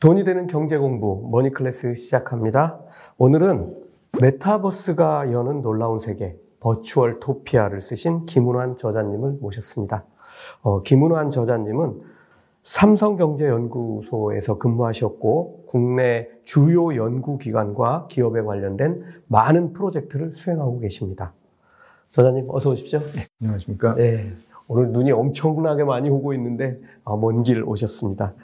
돈이 되는 경제 공부 머니 클래스 시작합니다. 오늘은 메타버스가 여는 놀라운 세계 버추얼 토피아를 쓰신 김은환 저자님을 모셨습니다. 어, 김은환 저자님은 삼성경제연구소에서 근무하셨고 국내 주요 연구기관과 기업에 관련된 많은 프로젝트를 수행하고 계십니다. 저자님 어서 오십시오. 네, 안녕하십니까? 네. 오늘 눈이 엄청나게 많이 오고 있는데 어, 먼길 오셨습니다.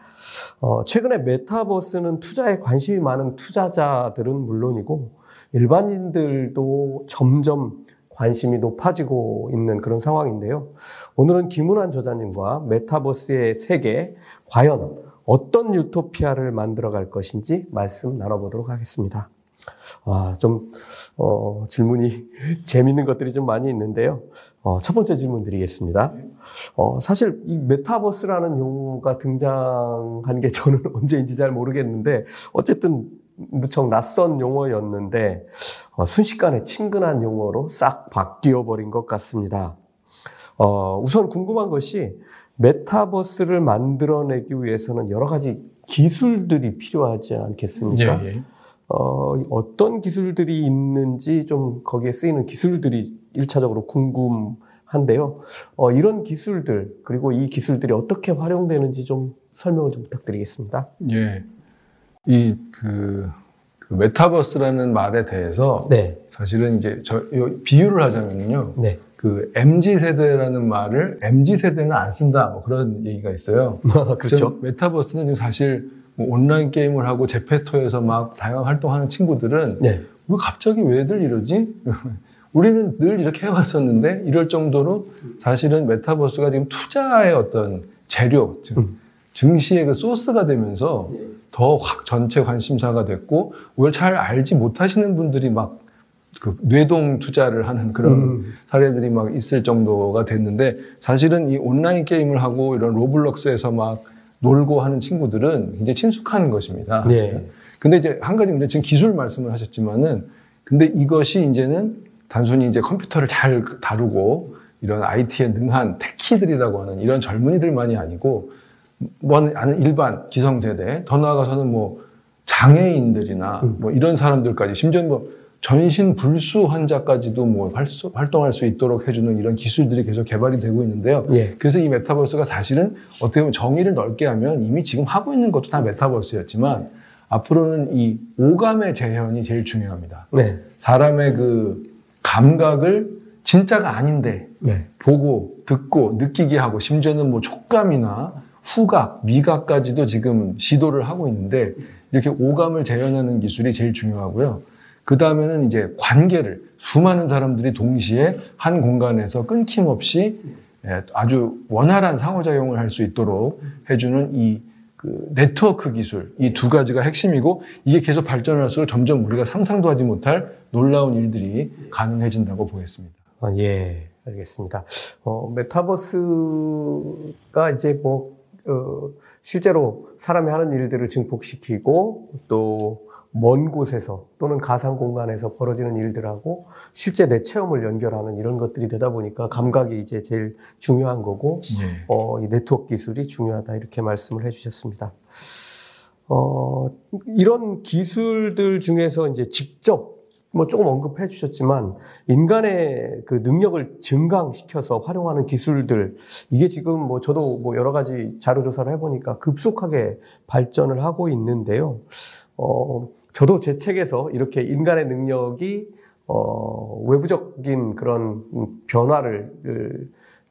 어, 최근에 메타버스는 투자에 관심이 많은 투자자들은 물론이고 일반인들도 점점 관심이 높아지고 있는 그런 상황인데요. 오늘은 김은환 저자님과 메타버스의 세계 과연 어떤 유토피아를 만들어 갈 것인지 말씀 나눠보도록 하겠습니다. 아, 좀, 어, 질문이 재밌는 것들이 좀 많이 있는데요. 어, 첫 번째 질문 드리겠습니다. 어, 사실 이 메타버스라는 용어가 등장한 게 저는 언제인지 잘 모르겠는데, 어쨌든 무척 낯선 용어였는데, 어, 순식간에 친근한 용어로 싹 바뀌어 버린 것 같습니다. 어, 우선 궁금한 것이 메타버스를 만들어내기 위해서는 여러 가지 기술들이 필요하지 않겠습니까? 예, 예. 어, 어떤 기술들이 있는지 좀 거기에 쓰이는 기술들이 1차적으로 궁금한데요. 어, 이런 기술들, 그리고 이 기술들이 어떻게 활용되는지 좀 설명을 좀 부탁드리겠습니다. 예. 이, 그, 그 메타버스라는 말에 대해서 네. 사실은 이제 저 비유를 하자면요. 네. 그 MZ 세대라는 말을 MZ 세대는 안 쓴다 뭐 그런 얘기가 있어요. 그렇죠. 메타버스는 사실 뭐 온라인 게임을 하고 제페토에서 막 다양한 활동하는 친구들은 네. 왜 갑자기 왜들 이러지? 우리는 늘 이렇게 해왔었는데 이럴 정도로 사실은 메타버스가 지금 투자의 어떤 재료, 즉 음. 증시의 그 소스가 되면서 더 확 전체 관심사가 됐고 오히려 잘 알지 못하시는 분들이 막 그 뇌동 투자를 하는 그런 음. 사례들이 막 있을 정도가 됐는데 사실은 이 온라인 게임을 하고 이런 로블록스에서 막 놀고 하는 친구들은 굉장히 친숙한 것입니다. 네. 근데 이제 한 가지 문제, 지금 기술 말씀을 하셨지만은, 근데 이것이 이제는 단순히 이제 컴퓨터를 잘 다루고 이런 IT에 능한 테키들이라고 하는 이런 젊은이들만이 아니고, 뭐 아는 일반 기성세대, 더 나아가서는 뭐 장애인들이나 음. 뭐 이런 사람들까지, 심지어 뭐 전신 불수 환자까지도 뭐 활동할 수 있도록 해주는 이런 기술들이 계속 개발이 되고 있는데요. 예. 그래서 이 메타버스가 사실은 어떻게 보면 정의를 넓게 하면 이미 지금 하고 있는 것도 다 메타버스였지만 앞으로는 이 오감의 재현이 제일 중요합니다. 네. 사람의 그 감각을 진짜가 아닌데 네. 보고 듣고 느끼게 하고 심지어는 뭐 촉감이나 후각, 미각까지도 지금 시도를 하고 있는데 이렇게 오감을 재현하는 기술이 제일 중요하고요. 그 다음에는 이제 관계를 수많은 사람들이 동시에 한 공간에서 끊김없이 예, 아주 원활한 상호작용을 할 수 있도록 해주는 이 그 네트워크 기술 이 두 가지가 핵심이고 이게 계속 발전할수록 점점 우리가 상상도 하지 못할 놀라운 일들이 가능해진다고 보겠습니다. 아, 예, 알겠습니다. 어, 메타버스가 이제 뭐 어, 실제로 사람이 하는 일들을 증폭시키고 또 먼 곳에서 또는 가상 공간에서 벌어지는 일들하고 실제 내 체험을 연결하는 이런 것들이 되다 보니까 감각이 이제 제일 중요한 거고 예. 어, 이 네트워크 기술이 중요하다 이렇게 말씀을 해주셨습니다. 어, 이런 기술들 중에서 이제 직접 뭐 조금 언급해 주셨지만 인간의 그 능력을 증강시켜서 활용하는 기술들 이게 지금 뭐 저도 뭐 여러 가지 자료 조사를 해보니까 급속하게 발전을 하고 있는데요. 어, 저도 제 책에서 이렇게 인간의 능력이 어, 외부적인 그런 변화를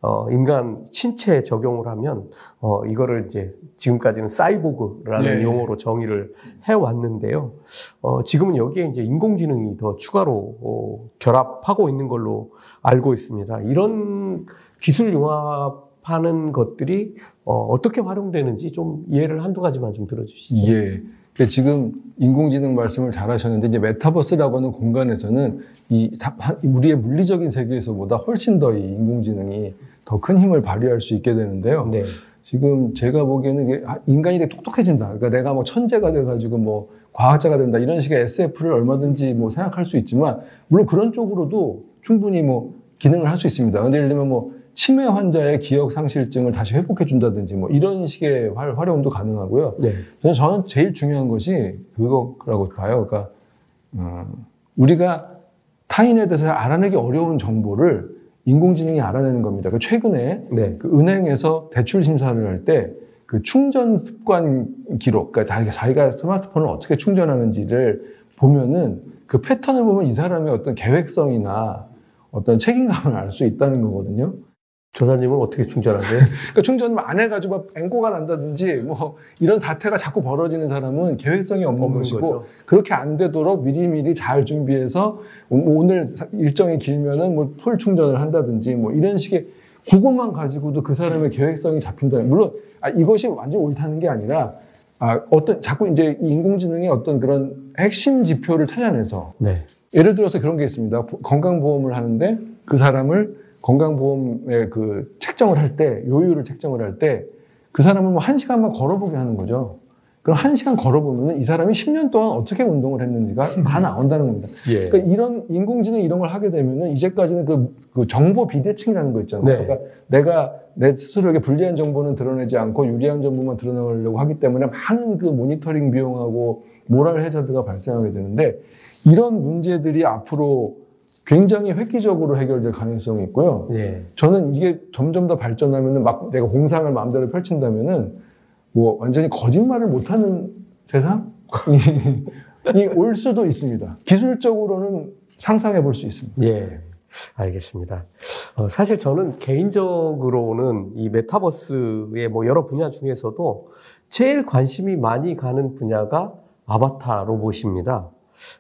어, 인간 신체에 적용을 하면 어, 이거를 이제 지금까지는 사이보그라는 네. 용어로 정의를 해왔는데요. 어, 지금은 여기에 이제 인공지능이 더 추가로 어, 결합하고 있는 걸로 알고 있습니다. 이런 기술 융합 하는 것들이 어, 어떻게 활용되는지 좀 예를 한두 가지만 좀 들어주시죠. 예. 지금 인공지능 말씀을 잘 하셨는데 이제 메타버스라고 하는 공간에서는 이 우리의 물리적인 세계에서보다 훨씬 더 이 인공지능이 더 큰 힘을 발휘할 수 있게 되는데요. 네. 지금 제가 보기에는 인간이 되게 똑똑해진다. 그러니까 내가 뭐 천재가 돼가지고 뭐 과학자가 된다 이런 식의 SF를 얼마든지 뭐 생각할 수 있지만 물론 그런 쪽으로도 충분히 뭐 기능을 할 수 있습니다. 근데 예를 들면 뭐 치매 환자의 기억 상실증을 다시 회복해 준다든지 뭐 이런 식의 활, 활용도 가능하고요. 네. 저는 저는 제일 중요한 것이 그거라고 봐요. 그러니까 음, 우리가 타인에 대해서 알아내기 어려운 정보를 인공지능이 알아내는 겁니다. 그 최근에 네. 그 은행에서 대출 심사를 할 때 그 충전 습관 기록, 그러니까 자기가, 자기가 스마트폰을 어떻게 충전하는지를 보면은 그 패턴을 보면 이 사람의 어떤 계획성이나 어떤 책임감을 알 수 있다는 거거든요. 조사님은 어떻게 충전하세요? 그러니까 충전을 안 해가지고 막 앵고가 난다든지 뭐 이런 사태가 자꾸 벌어지는 사람은 계획성이 없는, 없는 것이고 거죠. 그렇게 안 되도록 미리미리 잘 준비해서 오늘 일정이 길면은 뭐 풀 충전을 한다든지 뭐 이런 식의 그것만 가지고도 그 사람의 계획성이 잡힌다. 물론 아, 이것이 완전 옳다는 게 아니라 아, 어떤 자꾸 이제 인공지능이 어떤 그런 핵심 지표를 찾아내서 네. 예를 들어서 그런 게 있습니다. 건강보험을 하는데 그 사람을 건강보험의 그 책정을 할 때, 요율을 책정을 할 때, 그 사람을 뭐 한 시간만 걸어보게 하는 거죠. 그럼 한 시간 걸어보면 이 사람이 10년 동안 어떻게 운동을 했는지가 다 나온다는 겁니다. 예. 그러니까 이런 인공지능 이런 걸 하게 되면은 이제까지는 그, 그 정보 비대칭이라는 거 있잖아요. 네. 그러니까 내가 내 스스로에게 불리한 정보는 드러내지 않고 유리한 정보만 드러내려고 하기 때문에 많은 그 모니터링 비용하고 모랄 해저드가 발생하게 되는데 이런 문제들이 앞으로 굉장히 획기적으로 해결될 가능성이 있고요. 예. 저는 이게 점점 더 발전하면은 막 내가 공상을 마음대로 펼친다면은 뭐 완전히 거짓말을 못하는 세상이 올 수도 있습니다. 기술적으로는 상상해 볼 수 있습니다. 예. 알겠습니다. 어, 사실 저는 개인적으로는 이 메타버스의 뭐 여러 분야 중에서도 제일 관심이 많이 가는 분야가 아바타 로봇입니다.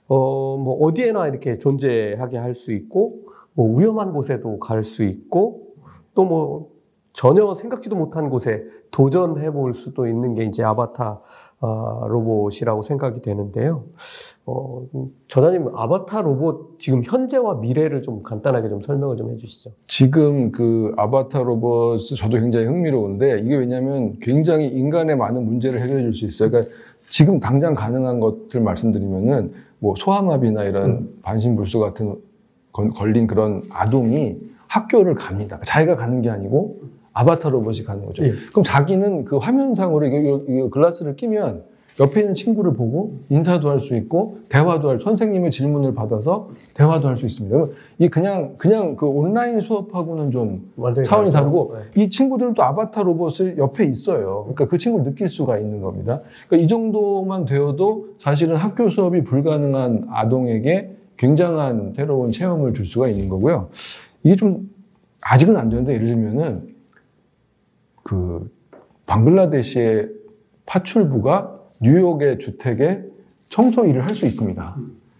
어, 뭐, 어디에나 이렇게 존재하게 할 수 있고, 뭐, 위험한 곳에도 갈 수 있고, 또 뭐, 전혀 생각지도 못한 곳에 도전해 볼 수도 있는 게 이제 아바타 어, 로봇이라고 생각이 되는데요. 어, 전화님 아바타 로봇 지금 현재와 미래를 좀 간단하게 좀 설명을 좀 해주시죠. 지금 그 아바타 로봇 저도 굉장히 흥미로운데 이게 왜냐하면 굉장히 인간의 많은 문제를 해결해 줄 수 있어요. 그러니까 지금 당장 가능한 것들 말씀드리면은 뭐 소아마비나 이런 음. 반신불수 같은 걸린 그런 아동이 학교를 갑니다. 자기가 가는 게 아니고 아바타 로봇이 가는 거죠. 예. 그럼 자기는 그 화면상으로 이거, 이거 글라스를 끼면 옆에 있는 친구를 보고 인사도 할 수 있고 대화도 할 선생님의 질문을 받아서 대화도 할 수 있습니다. 이 그냥 그냥 그 온라인 수업하고는 좀 차원이 다르고 네. 이 친구들도 아바타 로봇을 옆에 있어요. 그러니까 그 친구를 느낄 수가 있는 겁니다. 그러니까 이 정도만 되어도 사실은 학교 수업이 불가능한 아동에게 굉장한 새로운 체험을 줄 수가 있는 거고요. 이게 좀 아직은 안 되는데 예를 들면은 그 방글라데시의 파출부가 뉴욕의 주택에 청소 일을 할 수 있습니다.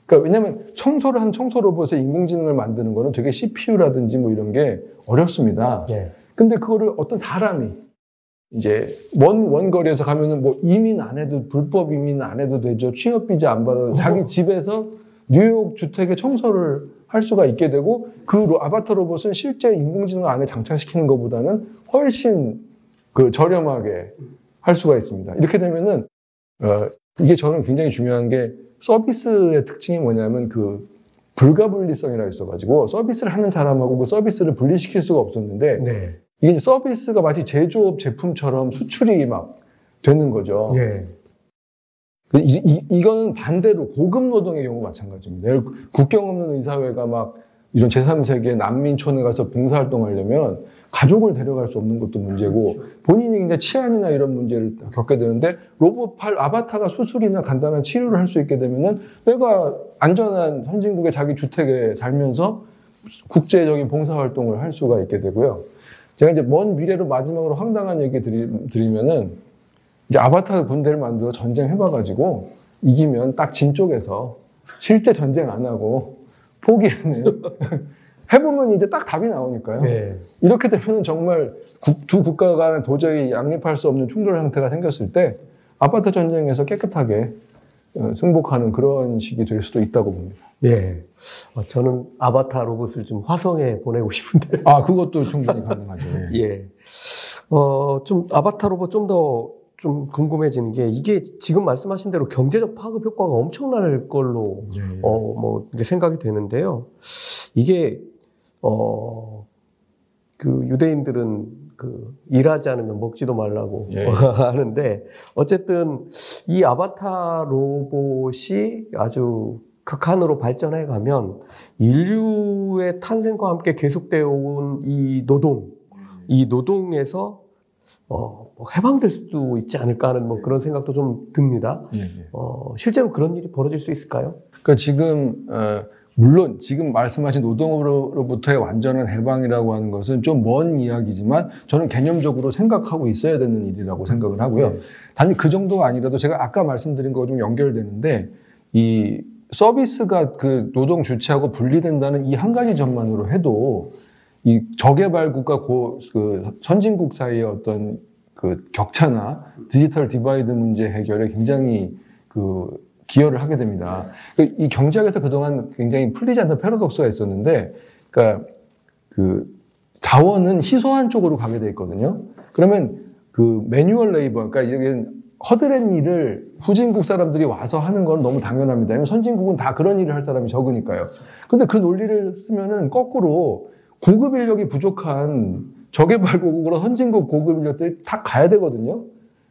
그러니까 왜냐하면 청소를 한 청소 로봇에 인공지능을 만드는 거는 되게 CPU라든지 뭐 이런 게 어렵습니다. 네. 근데 그거를 어떤 사람이 이제 먼 원거리에서 가면은 뭐 이민 안 해도 불법 이민 안 해도 되죠. 취업 비자 안 받아도 자기 집에서 뉴욕 주택에 청소를 할 수가 있게 되고 그 아바타 로봇은 실제 인공지능 안에 장착시키는 것보다는 훨씬 그 저렴하게 할 수가 있습니다. 이렇게 되면은 어, 이게 저는 굉장히 중요한 게 서비스의 특징이 뭐냐면 그 불가분리성이라고 있어가지고 서비스를 하는 사람하고 그 서비스를 분리시킬 수가 없었는데 네. 이게 서비스가 마치 제조업 제품처럼 수출이 막 되는 거죠. 네. 이, 이, 이거는 반대로 고급 노동의 경우 마찬가지입니다. 국경 없는 의사회가 막 이런 제3세계 난민촌에 가서 봉사활동 하려면 가족을 데려갈 수 없는 것도 문제고 본인이 이제 치안이나 이런 문제를 겪게 되는데 로봇 팔 아바타가 수술이나 간단한 치료를 할 수 있게 되면은 내가 안전한 선진국의 자기 주택에 살면서 국제적인 봉사활동을 할 수가 있게 되고요. 제가 이제 먼 미래로 마지막으로 황당한 얘기 드리, 드리면은 이제 아바타 군대를 만들어 전쟁 해봐가지고 이기면 딱 진 쪽에서 실제 전쟁 안 하고 포기하는 해보면 이제 딱 답이 나오니까요. 네. 이렇게 되면 정말 국, 두 국가 간에 도저히 양립할 수 없는 충돌 상태가 생겼을 때 아파트 전쟁에서 깨끗하게 어, 승복하는 그런 식이 될 수도 있다고 봅니다. 네. 어, 저는 아바타 로봇을 좀 화성에 보내고 싶은데. 아, 그것도 충분히 가능하죠. 예. 예. 어, 좀 아바타 로봇 좀 더 좀 궁금해지는 게 이게 지금 말씀하신 대로 경제적 파급 효과가 엄청날 걸로 예. 어, 뭐 생각이 되는데요. 이게 어, 그 유대인들은 그 일하지 않으면 먹지도 말라고 예. 하는데 어쨌든 이 아바타 로봇이 아주 극한으로 발전해 가면 인류의 탄생과 함께 계속되어 온 이 노동, 이 노동에서 어, 뭐 해방될 수도 있지 않을까 하는 뭐 그런 생각도 좀 듭니다. 예, 예. 어, 실제로 그런 일이 벌어질 수 있을까요? 그러니까 지금 어, 물론 지금 말씀하신 노동으로부터의 완전한 해방이라고 하는 것은 좀 먼 이야기지만 저는 개념적으로 생각하고 있어야 되는 일이라고 생각을 하고요. 네. 단지 그 정도가 아니라도 제가 아까 말씀드린 거와 좀 연결되는데 이 서비스가 그 노동 주체하고 분리된다는 이 한 가지 점만으로 해도 이 저개발국과 고, 그 선진국 사이의 어떤 그 격차나 digital divide 문제 해결에 굉장히 그 기여를 하게 됩니다. 그이 경제학에서 그동안 굉장히 풀리지 않는 패러독스가 있었는데, 그러니까 그 자원은 희소한 쪽으로 가게 돼 있거든요. 그러면 그 manual labor, 그러니까 이게 허드렛 일을 후진국 사람들이 와서 하는 건 너무 당연합니다. 왜냐면 선진국은 다 그런 일을 할 사람이 적으니까요. 근데 그 논리를 쓰면은 거꾸로 고급 인력이 부족한 저개발국으로 선진국 고급 인력들이 다 가야 되거든요.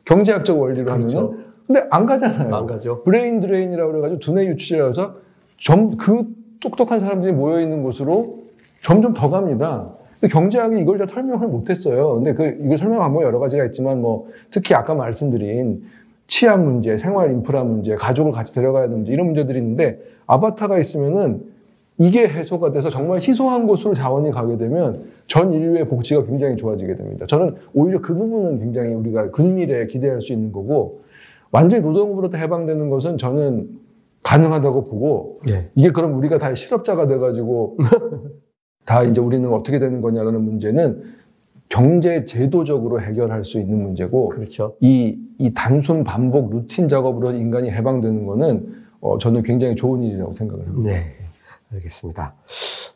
경제학적 원리로 그렇죠. 하면은. 근데 안 가잖아요. 안 가죠. brain drain이라고 그래가지고 두뇌 유출이라서 점, 그 똑똑한 사람들이 모여있는 곳으로 점점 더 갑니다. 경제학이 이걸 잘 설명을 못했어요. 근데 그, 이걸 설명 방법이 여러 가지가 있지만 뭐, 특히 아까 말씀드린 치안 문제, 생활 인프라 문제, 가족을 같이 데려가야 하는 문제, 이런 문제들이 있는데, 아바타가 있으면은 이게 해소가 돼서 정말 희소한 곳으로 자원이 가게 되면 전 인류의 복지가 굉장히 좋아지게 됩니다. 저는 오히려 그 부분은 굉장히 우리가 근미래에 기대할 수 있는 거고, 완전히 노동으로부터 해방되는 것은 저는 가능하다고 보고 예. 이게 그럼 우리가 다 실업자가 돼가지고 다 이제 우리는 어떻게 되는 거냐라는 문제는 경제 제도적으로 해결할 수 있는 문제고 그렇죠. 이, 이 단순 반복 루틴 작업으로 인간이 해방되는 거는 어, 저는 굉장히 좋은 일이라고 생각을 합니다. 네, 알겠습니다.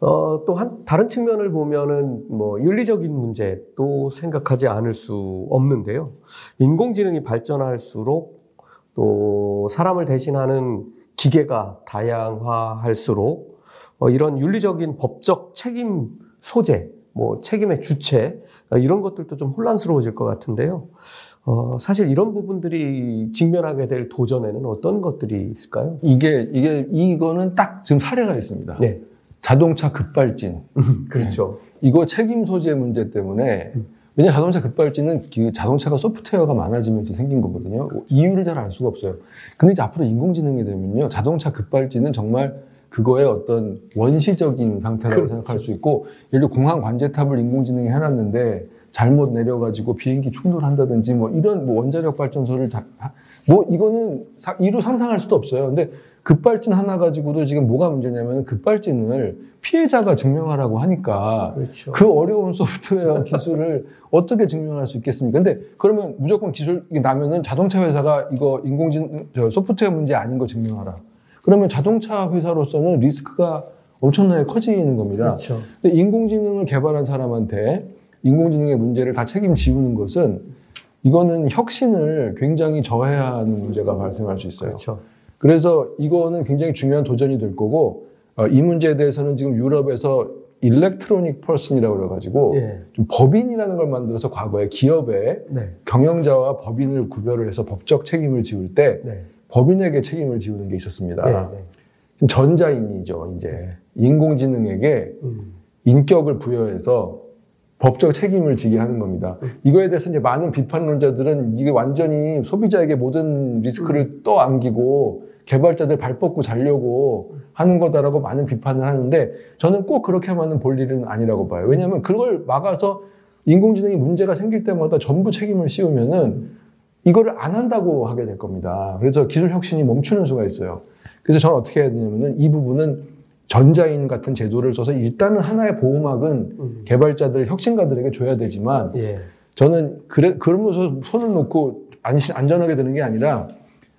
어, 또 한, 다른 측면을 보면은 뭐 윤리적인 문제도 생각하지 않을 수 없는데요. 인공지능이 발전할수록 또 사람을 대신하는 기계가 다양화할수록 어, 이런 윤리적인 법적 책임 소재, 뭐 책임의 주체 어, 이런 것들도 좀 혼란스러워질 것 같은데요. 어, 사실 이런 부분들이 직면하게 될 도전에는 어떤 것들이 있을까요? 이게 이게 이거는 딱 지금 사례가 있습니다. 네. 자동차 급발진. 그렇죠. 네. 이거 책임 소재 문제 때문에 음. 왜냐 자동차 급발진은 그 자동차가 소프트웨어가 많아지면서 생긴 거거든요. 이유를 잘 알 수가 없어요. 근데 이제 앞으로 인공지능이 되면요, 자동차 급발진은 정말 그거의 어떤 원시적인 상태라고 그렇죠. 생각할 수 있고, 예를 들어 공항 관제탑을 인공지능이 해놨는데 잘못 내려가지고 비행기 충돌한다든지 뭐 이런 뭐 원자력 발전소를 다, 뭐 이거는 이루 상상할 수도 없어요. 근데 급발진 하나 가지고도 지금 뭐가 문제냐면 급발진을 피해자가 증명하라고 하니까 그렇죠. 그 어려운 소프트웨어 기술을 어떻게 증명할 수 있겠습니까? 근데 그러면 무조건 기술이 나면은 자동차 회사가 이거 인공지능 소프트웨어 문제 아닌 거 증명하라. 그러면 자동차 회사로서는 리스크가 엄청나게 커지는 겁니다. 그렇죠. 근데 인공지능을 개발한 사람한테 인공지능의 문제를 다 책임지우는 것은 이거는 혁신을 굉장히 저해야 하는 문제가 발생할 수 있어요. 그렇죠. 그래서 이거는 굉장히 중요한 도전이 될 거고 어, 이 문제에 대해서는 지금 유럽에서 일렉트로닉 펄슨이라고 그래가지고 예. 좀 법인이라는 걸 만들어서 과거에 기업의 네. 경영자와 법인을 구별을 해서 법적 책임을 지울 때 네. 법인에게 책임을 지우는 게 있었습니다. 네, 네. 지금 전자인이죠. 이제 인공지능에게 음. 인격을 부여해서 법적 책임을 지게 하는 겁니다. 음. 이거에 대해서 이제 많은 비판론자들은 이게 완전히 소비자에게 모든 리스크를 음. 떠안기고 개발자들 발 뻗고 자려고 하는 거다라고 많은 비판을 하는데 저는 꼭 그렇게 하면 볼 일은 아니라고 봐요. 왜냐하면 그걸 막아서 인공지능이 문제가 생길 때마다 전부 책임을 씌우면은 이거를 안 한다고 하게 될 겁니다. 그래서 기술 혁신이 멈추는 수가 있어요. 그래서 저는 어떻게 해야 되냐면은 이 부분은 전자인 같은 제도를 써서 일단은 하나의 보호막은 음. 개발자들, 혁신가들에게 줘야 되지만 예. 저는 그래, 그러면서 손을 놓고 안전하게 되는 게 아니라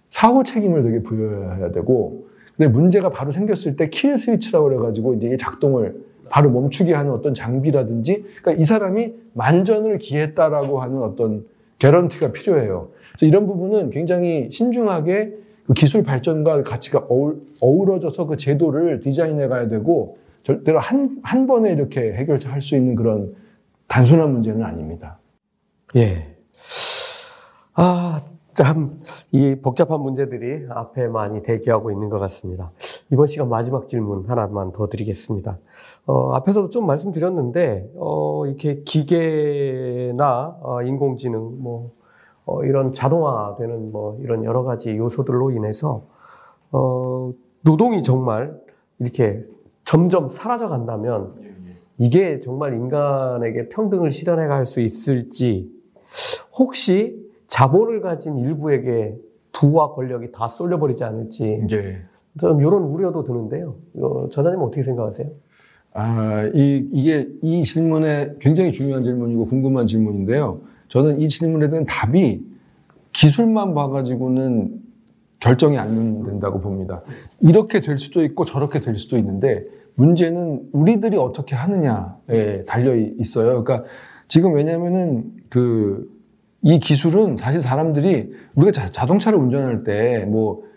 사후 책임을 되게 부여해야 되고 근데 문제가 바로 생겼을 때 킬 스위치라고 그래가지고 이제 작동을 바로 멈추게 하는 어떤 장비라든지 그러니까 이 사람이 만전을 기했다라고 하는 어떤 개런티가 필요해요. 그래서 이런 부분은 굉장히 신중하게 그 기술 발전과 가치가 어우러져서 그 제도를 디자인해 가야 되고 절대로 한, 한 번에 이렇게 해결할 수 있는 그런 단순한 문제는 아닙니다. 예. 아, 참, 이 복잡한 문제들이 앞에 많이 대기하고 있는 것 같습니다. 이번 시간 마지막 질문 하나만 더 드리겠습니다. 어, 앞에서도 좀 말씀드렸는데, 어, 이렇게 기계나 어, 인공지능, 뭐, 어, 이런 자동화되는 뭐, 이런 여러 가지 요소들로 인해서, 어, 노동이 정말 이렇게 점점 사라져 간다면, 이게 정말 인간에게 평등을 실현해 갈 수 있을지, 혹시 자본을 가진 일부에게 부와 권력이 다 쏠려버리지 않을지 네. 저는 이런 우려도 드는데요. 저자님 어떻게 생각하세요? 아, 이, 이게 이 질문에 굉장히 중요한 질문이고 궁금한 질문인데요. 저는 이 질문에 대한 답이 기술만 봐가지고는 결정이 안 된다고 봅니다. 이렇게 될 수도 있고 저렇게 될 수도 있는데 문제는 우리들이 어떻게 하느냐에 달려 있어요. 그러니까 지금 왜냐면은 그 이 기술은 사실 사람들이 우리가 자, 동차를 운전할 때 뭐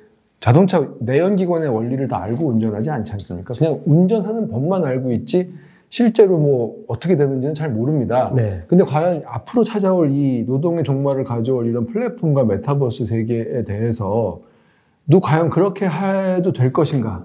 자동차 내연기관의 원리를 다 알고 운전하지 않지 않습니까? 그냥 운전하는 법만 알고 있지 실제로 뭐 어떻게 되는지는 잘 모릅니다. 네. 근데 과연 앞으로 찾아올 이 노동의 종말을 가져올 이런 플랫폼과 메타버스 세계에 대해서 너 과연 그렇게 해도 될 것인가?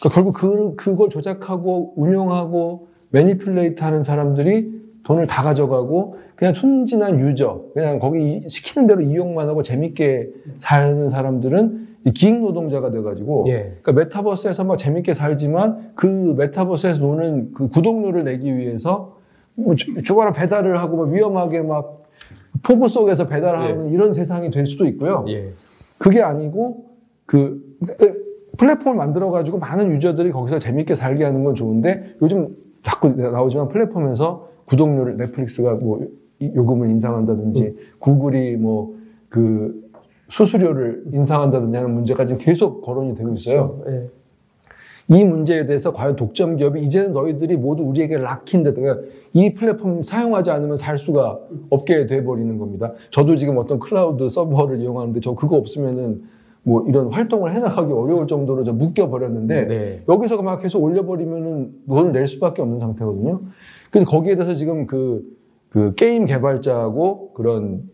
그러니까 결국 그, 그걸 조작하고 운용하고 manipulate 하는 사람들이 돈을 다 가져가고 그냥 순진한 유저, 그냥 거기 시키는 대로 이용만 하고 재밌게 사는 사람들은 gig 노동자가 돼가지고, 예. 그러니까 메타버스에서 막 재밌게 살지만 그 메타버스에서 노는 그 구독료를 내기 위해서 뭐 주거나 배달을 하고 막 위험하게 막 폭우 속에서 배달하는 예. 이런 세상이 될 수도 있고요. 예. 그게 아니고 그 플랫폼을 만들어가지고 많은 유저들이 거기서 재밌게 살게 하는 건 좋은데 요즘 자꾸 나오지만 플랫폼에서 구독료를 넷플릭스가 뭐 요금을 인상한다든지 음. 구글이 뭐 그 수수료를 인상한다든지 하는 문제가 지금 계속 거론이 되고 있어요. 그렇죠. 네. 이 문제에 대해서 과연 독점 기업이 이제는 너희들이 모두 우리에게 lock-in이다. 그러니까 이 플랫폼 사용하지 않으면 살 수가 없게 돼버리는 겁니다. 저도 지금 어떤 클라우드 서버를 이용하는데 저 그거 없으면은 뭐 이런 활동을 해나가기 어려울 정도로 저 묶여버렸는데 네. 여기서 막 계속 올려버리면은 돈을 낼 수밖에 없는 상태거든요. 그래서 거기에 대해서 지금 그, 그 게임 개발자하고 그런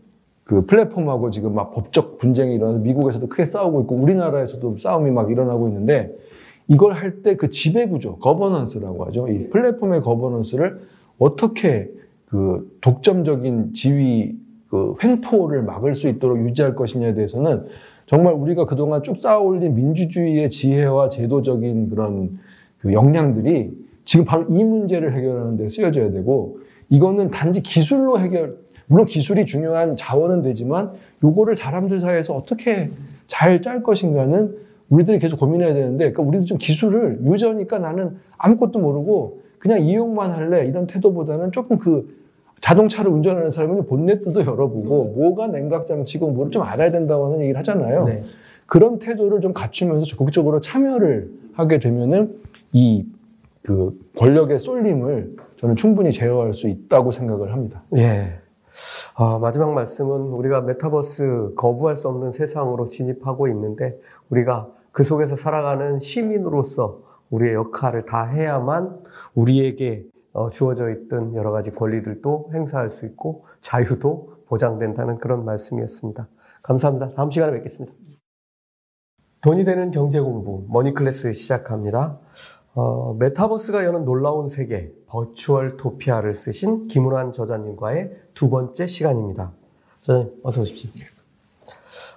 그 플랫폼하고 지금 막 법적 분쟁이 일어나서 미국에서도 크게 싸우고 있고 우리나라에서도 싸움이 막 일어나고 있는데 이걸 할 때 그 지배구조, 거버넌스라고 하죠. 이 플랫폼의 거버넌스를 어떻게 그 독점적인 지위 그 횡포를 막을 수 있도록 유지할 것이냐에 대해서는 정말 우리가 그동안 쭉 쌓아올린 민주주의의 지혜와 제도적인 그런 그 역량들이 지금 바로 이 문제를 해결하는 데 쓰여져야 되고 이거는 단지 기술로 해결 물론 기술이 중요한 자원은 되지만 요거를 사람들 사이에서 어떻게 잘 짤 것인가는 우리들이 계속 고민해야 되는데 그러니까 우리도 좀 기술을 유저니까 나는 아무것도 모르고 그냥 이용만 할래 이런 태도보다는 조금 그 자동차를 운전하는 사람은 본네트도 열어보고 음. 뭐가 냉각 장치고 뭐를 좀 알아야 된다고 하는 얘기를 하잖아요. 네. 그런 태도를 좀 갖추면서 적극적으로 참여를 하게 되면은 이 그 권력의 쏠림을 저는 충분히 제어할 수 있다고 생각을 합니다. 예. 아, 마지막 말씀은 우리가 메타버스 거부할 수 없는 세상으로 진입하고 있는데 우리가 그 속에서 살아가는 시민으로서 우리의 역할을 다 해야만 우리에게 어, 주어져 있던 여러 가지 권리들도 행사할 수 있고 자유도 보장된다는 그런 말씀이었습니다. 감사합니다. 다음 시간에 뵙겠습니다. 돈이 되는 경제 공부 머니클래스 시작합니다. 어, 메타버스가 여는 놀라운 세계, 버추얼 토피아를 쓰신 김은환 저자님과의 두 번째 시간입니다. 저자님, 어서 오십시오.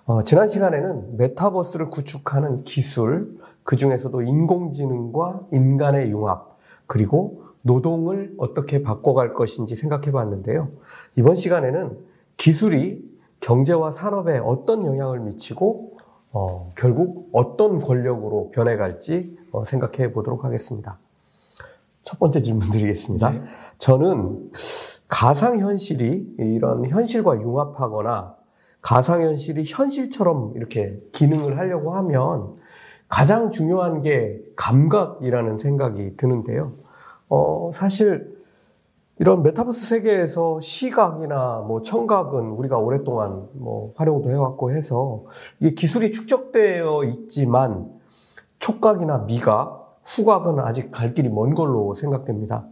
어, 지난 시간에는 메타버스를 구축하는 기술, 그 중에서도 인공지능과 인간의 융합, 그리고 노동을 어떻게 바꿔갈 것인지 생각해 봤는데요. 이번 시간에는 기술이 경제와 산업에 어떤 영향을 미치고 어, 결국 어떤 권력으로 변해갈지 어, 생각해 보도록 하겠습니다. 첫 번째 질문 드리겠습니다. 네. 저는 가상현실이 이런 현실과 융합하거나 가상현실이 현실처럼 이렇게 기능을 하려고 하면 가장 중요한 게 감각이라는 생각이 드는데요. 어, 사실 이런 메타버스 세계에서 시각이나 뭐 청각은 우리가 오랫동안 뭐 활용도 해왔고 해서 이게 기술이 축적되어 있지만 촉각이나 미각, 후각은 아직 갈 길이 먼 걸로 생각됩니다.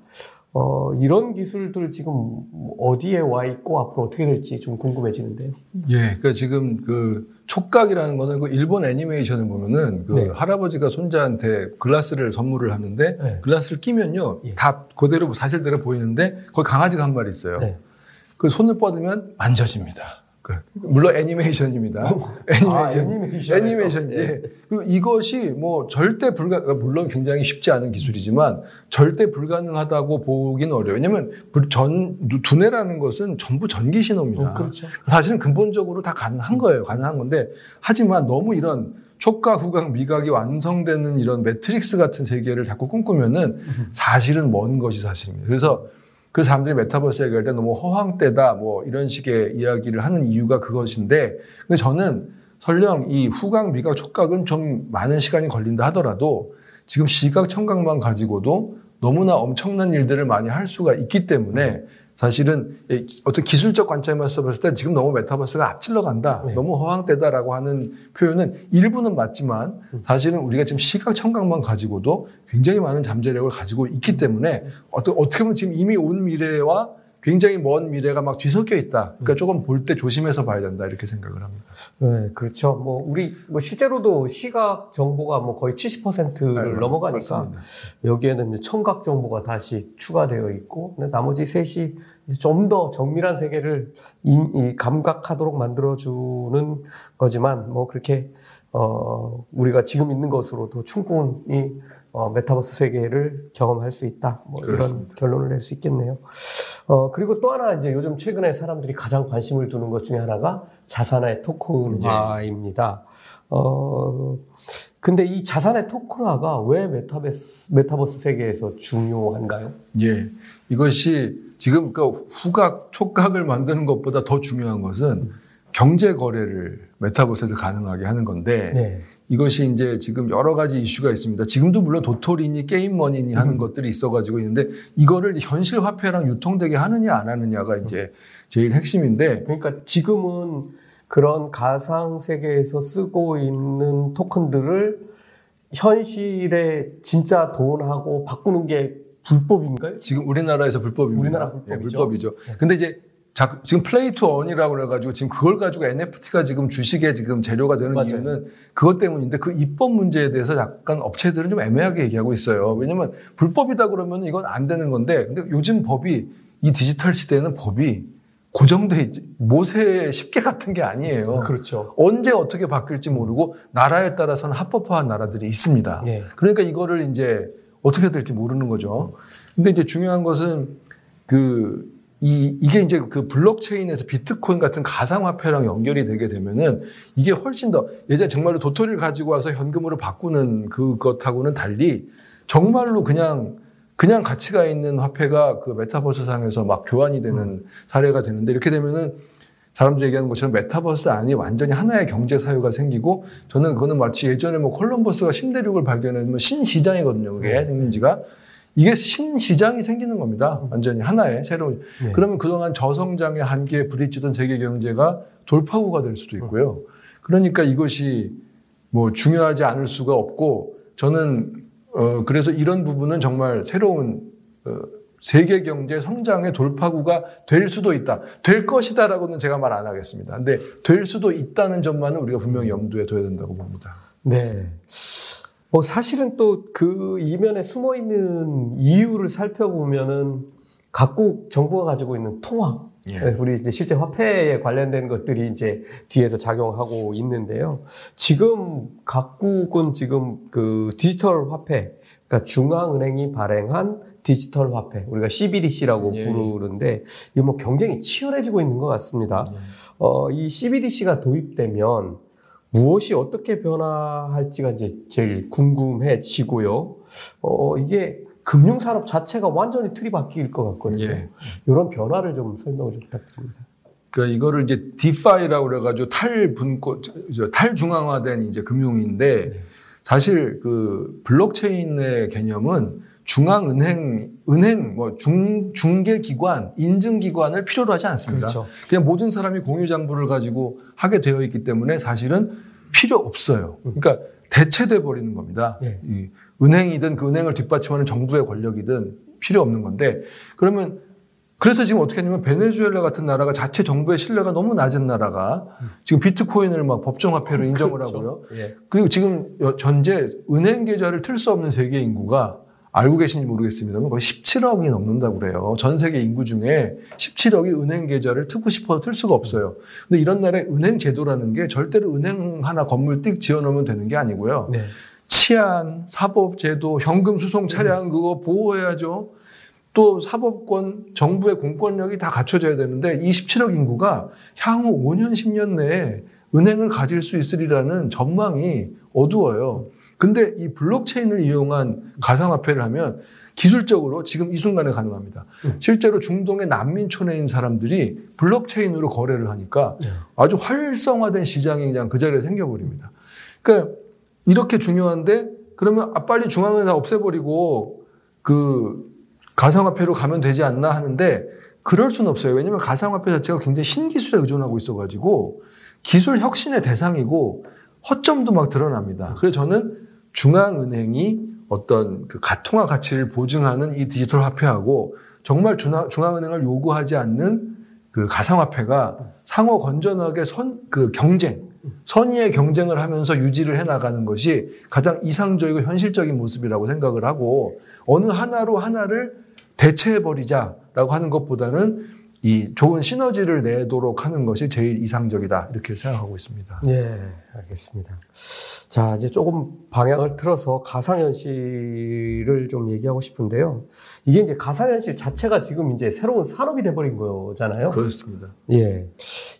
어, 이런 기술들 지금 어디에 와 있고 앞으로 어떻게 될지 좀 궁금해지는데요. 예, 그러니까 지금 그 촉각이라는 거는 그 일본 애니메이션을 보면은 그 네. 할아버지가 손자한테 글라스를 선물을 하는데 네. 글라스를 끼면요 예. 다 그대로 사실대로 보이는데 거기 강아지가 한 마리 있어요. 네. 그 손을 뻗으면 만져집니다. 그, 물론 애니메이션입니다. 애니메이션. 아, 애니메이션. 애니메이션. 예. 예. 그리고 이것이 뭐 절대 불가, 그러니까 물론 굉장히 쉽지 않은 기술이지만 절대 불가능하다고 보기는 어려워요. 왜냐면 전, 두뇌라는 것은 전부 전기 신호입니다. 어, 그렇죠. 사실은 근본적으로 다 가능한 거예요. 가능한 건데 하지만 너무 이런 촉각, 후각, 미각이 완성되는 이런 매트릭스 같은 세계를 자꾸 꿈꾸면은 사실은 먼 것이 사실입니다. 그래서 그 사람들이 메타버스 얘기할 때 너무 허황되다 뭐 이런 식의 이야기를 하는 이유가 그것인데 근데 저는 설령 이 후각, 미각, 촉각은 좀 많은 시간이 걸린다 하더라도 지금 시각, 청각만 가지고도 너무나 엄청난 일들을 많이 할 수가 있기 때문에 사실은 어떤 기술적 관점에서 봤을 때 지금 너무 메타버스가 앞질러 간다. 네. 너무 허황되다라고 하는 표현은 일부는 맞지만 사실은 우리가 지금 시각 청각만 가지고도 굉장히 많은 잠재력을 가지고 있기 때문에 어떻게, 어떻게 보면 지금 이미 온 미래와 굉장히 먼 미래가 막 뒤섞여 있다. 그러니까 조금 볼 때 조심해서 봐야 된다 이렇게 생각을 합니다. 네, 그렇죠. 뭐 우리 뭐 실제로도 시각 정보가 뭐 거의 70%를 네, 넘어가니까 맞습니다. 여기에는 청각 정보가 다시 추가되어 있고 나머지 셋이 좀 더 정밀한 세계를 이, 이 감각하도록 만들어주는 거지만 뭐 그렇게 어 우리가 지금 있는 것으로도 충분히 어, 메타버스 세계를 경험할 수 있다. 뭐 이런 결론을 낼 수 있겠네요. 어, 그리고 또 하나 이제 요즘 최근에 사람들이 가장 관심을 두는 것 중에 하나가 자산의 토큰화입니다. 어, 근데 이 자산의 토큰화가 왜 메타버스, 메타버스 세계에서 중요한가요? 예. 이것이 지금 그 후각, 촉각을 만드는 것보다 더 중요한 것은 경제 거래를 메타버스에서 가능하게 하는 건데 네. 이것이 이제 지금 여러 가지 이슈가 있습니다. 지금도 물론 도토리니 게임머니니 하는 음. 것들이 있어가지고 있는데 이거를 현실 화폐랑 유통되게 하느냐 안 하느냐가 이제 제일 핵심인데 그러니까 지금은 그런 가상 세계에서 쓰고 있는 토큰들을 현실에 진짜 돈하고 바꾸는 게 불법인가요? 지금 우리나라에서 불법입니다. 우리나라 불법이죠. 네, 불법이죠. 네. 근데 이제 자, 지금 play to earn이라고 그래가지고 지금 그걸 가지고 NFT가 지금 주식의 지금 재료가 되는 맞아요. 이유는 그것 때문인데 그 입법 문제에 대해서 약간 업체들은 좀 애매하게 얘기하고 있어요. 왜냐면 불법이다 그러면 이건 안 되는 건데 근데 요즘 법이 이 디지털 시대에는 법이 고정돼 있지. 모세 쉽게 같은 게 아니에요. 그렇죠. 언제 어떻게 바뀔지 모르고 나라에 따라서는 합법화한 나라들이 있습니다. 네. 그러니까 이거를 이제 어떻게 될지 모르는 거죠. 근데 이제 중요한 것은 그 이, 이게 이제 그 블록체인에서 비트코인 같은 가상화폐랑 연결이 되게 되면은 이게 훨씬 더 예전에 정말로 도토리를 가지고 와서 현금으로 바꾸는 그것하고는 달리 정말로 그냥 그냥 가치가 있는 화폐가 그 메타버스 상에서 막 교환이 되는 음. 사례가 되는데 이렇게 되면은 사람들이 얘기하는 것처럼 메타버스 안이 완전히 하나의 경제 사유가 생기고 저는 그거는 마치 예전에 뭐 콜럼버스가 신대륙을 발견했면 신시장이거든요. 그게 네. 생긴지가 이게 신시장이 생기는 겁니다. 완전히 하나의 새로운. 네. 그러면 그동안 저성장의 한계에 부딪히던 세계 경제가 돌파구가 될 수도 있고요. 그러니까 이것이 뭐 중요하지 않을 수가 없고 저는 어 그래서 이런 부분은 정말 새로운 어 세계 경제 성장의 돌파구가 될 수도 있다. 될 것이다라고는 제가 말 안 하겠습니다. 근데 될 수도 있다는 점만은 우리가 분명히 염두에 둬야 된다고 봅니다. 네. 뭐 사실은 또 그 이면에 숨어 있는 이유를 살펴보면은 각국 정부가 가지고 있는 통화, 예. 네, 우리 이제 실제 화폐에 관련된 것들이 이제 뒤에서 작용하고 있는데요. 지금 각국은 지금 그 디지털 화폐, 그러니까 중앙은행이 발행한 디지털 화폐, 우리가 CBDC라고 예. 부르는데 이게 뭐 경쟁이 치열해지고 있는 것 같습니다. 예. 어, 이 CBDC가 도입되면 무엇이 어떻게 변화할지가 이제 제일 궁금해지고요. 어, 이게 금융산업 자체가 완전히 틀이 바뀔 것 같거든요. 예. 이런 변화를 좀 설명을 좀 부탁드립니다. 그러니까 이거를 이제 디파이라고 그래가지고 탈분권, 탈중앙화된 이제 금융인데 네. 사실 그 블록체인의 개념은 중앙은행, 은행, 뭐 중, 중개기관, 인증기관을 필요로 하지 않습니다. 그렇죠. 그냥 모든 사람이 공유장부를 가지고 하게 되어 있기 때문에 사실은 필요 없어요. 그러니까 대체돼 버리는 겁니다. 네. 이 은행이든 그 은행을 뒷받침하는 정부의 권력이든 필요 없는 건데 그러면 그래서 지금 어떻게 하냐면 베네수엘라 같은 나라가 자체 정부의 신뢰가 너무 낮은 나라가 지금 비트코인을 막 법정화폐로 인정을 그렇죠. 하고요. 예. 그리고 지금 전제 은행 계좌를 틀 수 없는 세계 인구가 알고 계신지 모르겠습니다만 거의 17억이 넘는다고 그래요. 전 세계 인구 중에 17억이 은행 계좌를 트고 싶어도 틀 수가 없어요. 근데 이런 나라의 은행 제도라는 게 절대로 은행 하나 건물 띡 지어 놓으면 되는 게 아니고요. 네. 치안, 사법 제도, 현금 수송 차량 그거 보호해야죠. 또 사법권, 정부의 공권력이 다 갖춰져야 되는데 27억 인구가 향후 5년, 10년 내에 은행을 가질 수 있으리라는 전망이 어두워요. 근데 이 블록체인을 이용한 가상화폐를 하면 기술적으로 지금 이 순간에 가능합니다. 음. 실제로 중동의 난민촌에 있는 사람들이 블록체인으로 거래를 하니까 네. 아주 활성화된 시장이 그냥 그 자리에 생겨버립니다. 그러니까 이렇게 중요한데 그러면 아, 빨리 중앙은행 다 없애버리고 그 가상화폐로 가면 되지 않나 하는데 그럴 수는 없어요. 왜냐하면 가상화폐 자체가 굉장히 신기술에 의존하고 있어가지고 기술 혁신의 대상이고 허점도 막 드러납니다. 그래서 저는 중앙은행이 어떤 그 가통화 가치를 보증하는 이 디지털 화폐하고 정말 중앙, 중앙 은행을 요구하지 않는 그 가상화폐가 상호 건전하게 선, 그 경쟁, 선의의 경쟁을 하면서 유지를 해 나가는 것이 가장 이상적이고 현실적인 모습이라고 생각을 하고 어느 하나로 하나를 대체해버리자라고 하는 것보다는 이 좋은 시너지를 내도록 하는 것이 제일 이상적이다 이렇게 생각하고 있습니다. 네, 알겠습니다. 자, 이제 조금 방향을 틀어서 가상현실을 좀 얘기하고 싶은데요. 이게 이제 가상현실 자체가 지금 이제 새로운 산업이 돼버린 거잖아요. 그렇습니다. 예,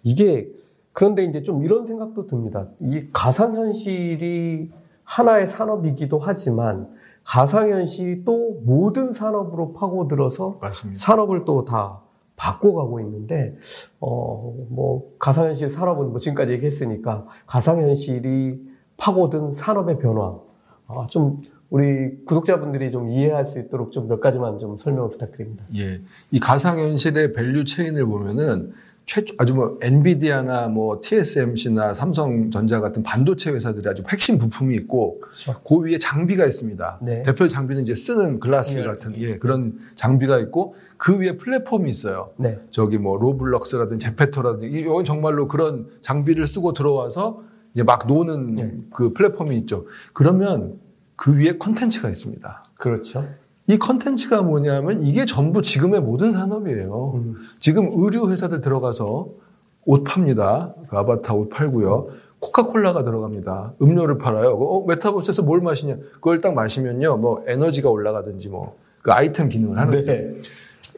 이게 그런데 이제 좀 이런 생각도 듭니다. 이 가상현실이 하나의 산업이기도 하지만 가상현실이 또 모든 산업으로 파고들어서 맞습니다. 산업을 또 다 바꿔가고 있는데 어 뭐 가상현실 산업은 뭐 지금까지 얘기했으니까 가상현실이 파고든 산업의 변화 아, 좀 우리 구독자분들이 좀 이해할 수 있도록 좀 몇 가지만 좀 설명을 부탁드립니다. 예, 이 가상현실의 value chain을 보면은 최초 아주 뭐 엔비디아나 뭐 TSMC나 삼성전자 같은 반도체 회사들이 아주 핵심 부품이 있고 그렇죠. 그 위에 장비가 있습니다. 네. 대표 장비는 이제 쓰는 글라스 네. 같은 예 그런 장비가 있고 그 위에 플랫폼이 있어요. 네. 저기 뭐 로블럭스라든지 제페토라든지 이건 정말로 그런 장비를 쓰고 들어와서 이제 막 노는 네. 그 플랫폼이 있죠. 그러면 그 위에 컨텐츠가 있습니다. 그렇죠. 이 컨텐츠가 뭐냐면 이게 전부 지금의 모든 산업이에요. 음. 지금 의류 회사들 들어가서 옷 팝니다. 그 아바타 옷 팔고요. 코카콜라가 들어갑니다. 음료를 팔아요. 어, 메타버스에서 뭘 마시냐? 그걸 딱 마시면요. 뭐 에너지가 올라가든지 뭐 그 아이템 기능을 하는 네.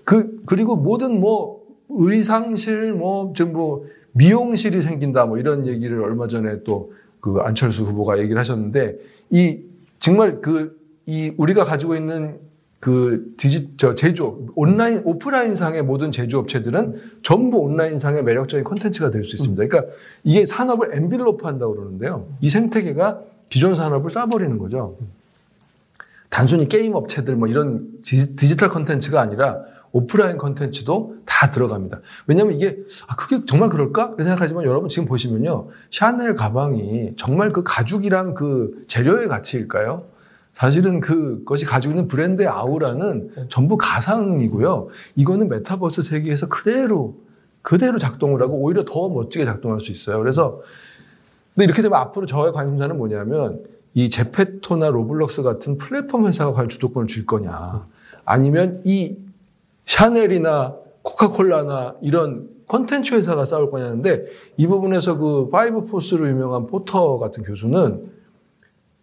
그 그리고 모든 뭐 의상실 뭐좀뭐 미용실이 생긴다 뭐 이런 얘기를 얼마 전에 또 그 안철수 후보가 얘기를 하셨는데 이 정말 그 이 우리가 가지고 있는 그 디지 저 제조업 온라인 오프라인상의 모든 제조업체들은 전부 온라인상의 매력적인 콘텐츠가 될 수 있습니다. 그러니까 이게 산업을 envelop 한다고 그러는데요. 이 생태계가 기존 산업을 싸버리는 거죠. 단순히 게임 업체들 뭐 이런 디지털 콘텐츠가 아니라 오프라인 콘텐츠도 다 들어갑니다. 왜냐하면 이게 아 그게 정말 그럴까 생각하지만 여러분 지금 보시면요 샤넬 가방이 정말 그 가죽이랑 그 재료의 가치일까요? 사실은 그것이 가지고 있는 브랜드의 아우라는 그렇죠. 전부 가상이고요. 이거는 메타버스 세계에서 그대로 그대로 작동을 하고 오히려 더 멋지게 작동할 수 있어요. 그래서 근데 이렇게 되면 앞으로 저의 관심사는 뭐냐면 이 제페토나 로블록스 같은 플랫폼 회사가 과연 주도권을 쥘 거냐 아니면 이 샤넬이나 코카콜라나 이런 컨텐츠 회사가 싸울 거냐는데 이 부분에서 그 five force로 유명한 포터 같은 교수는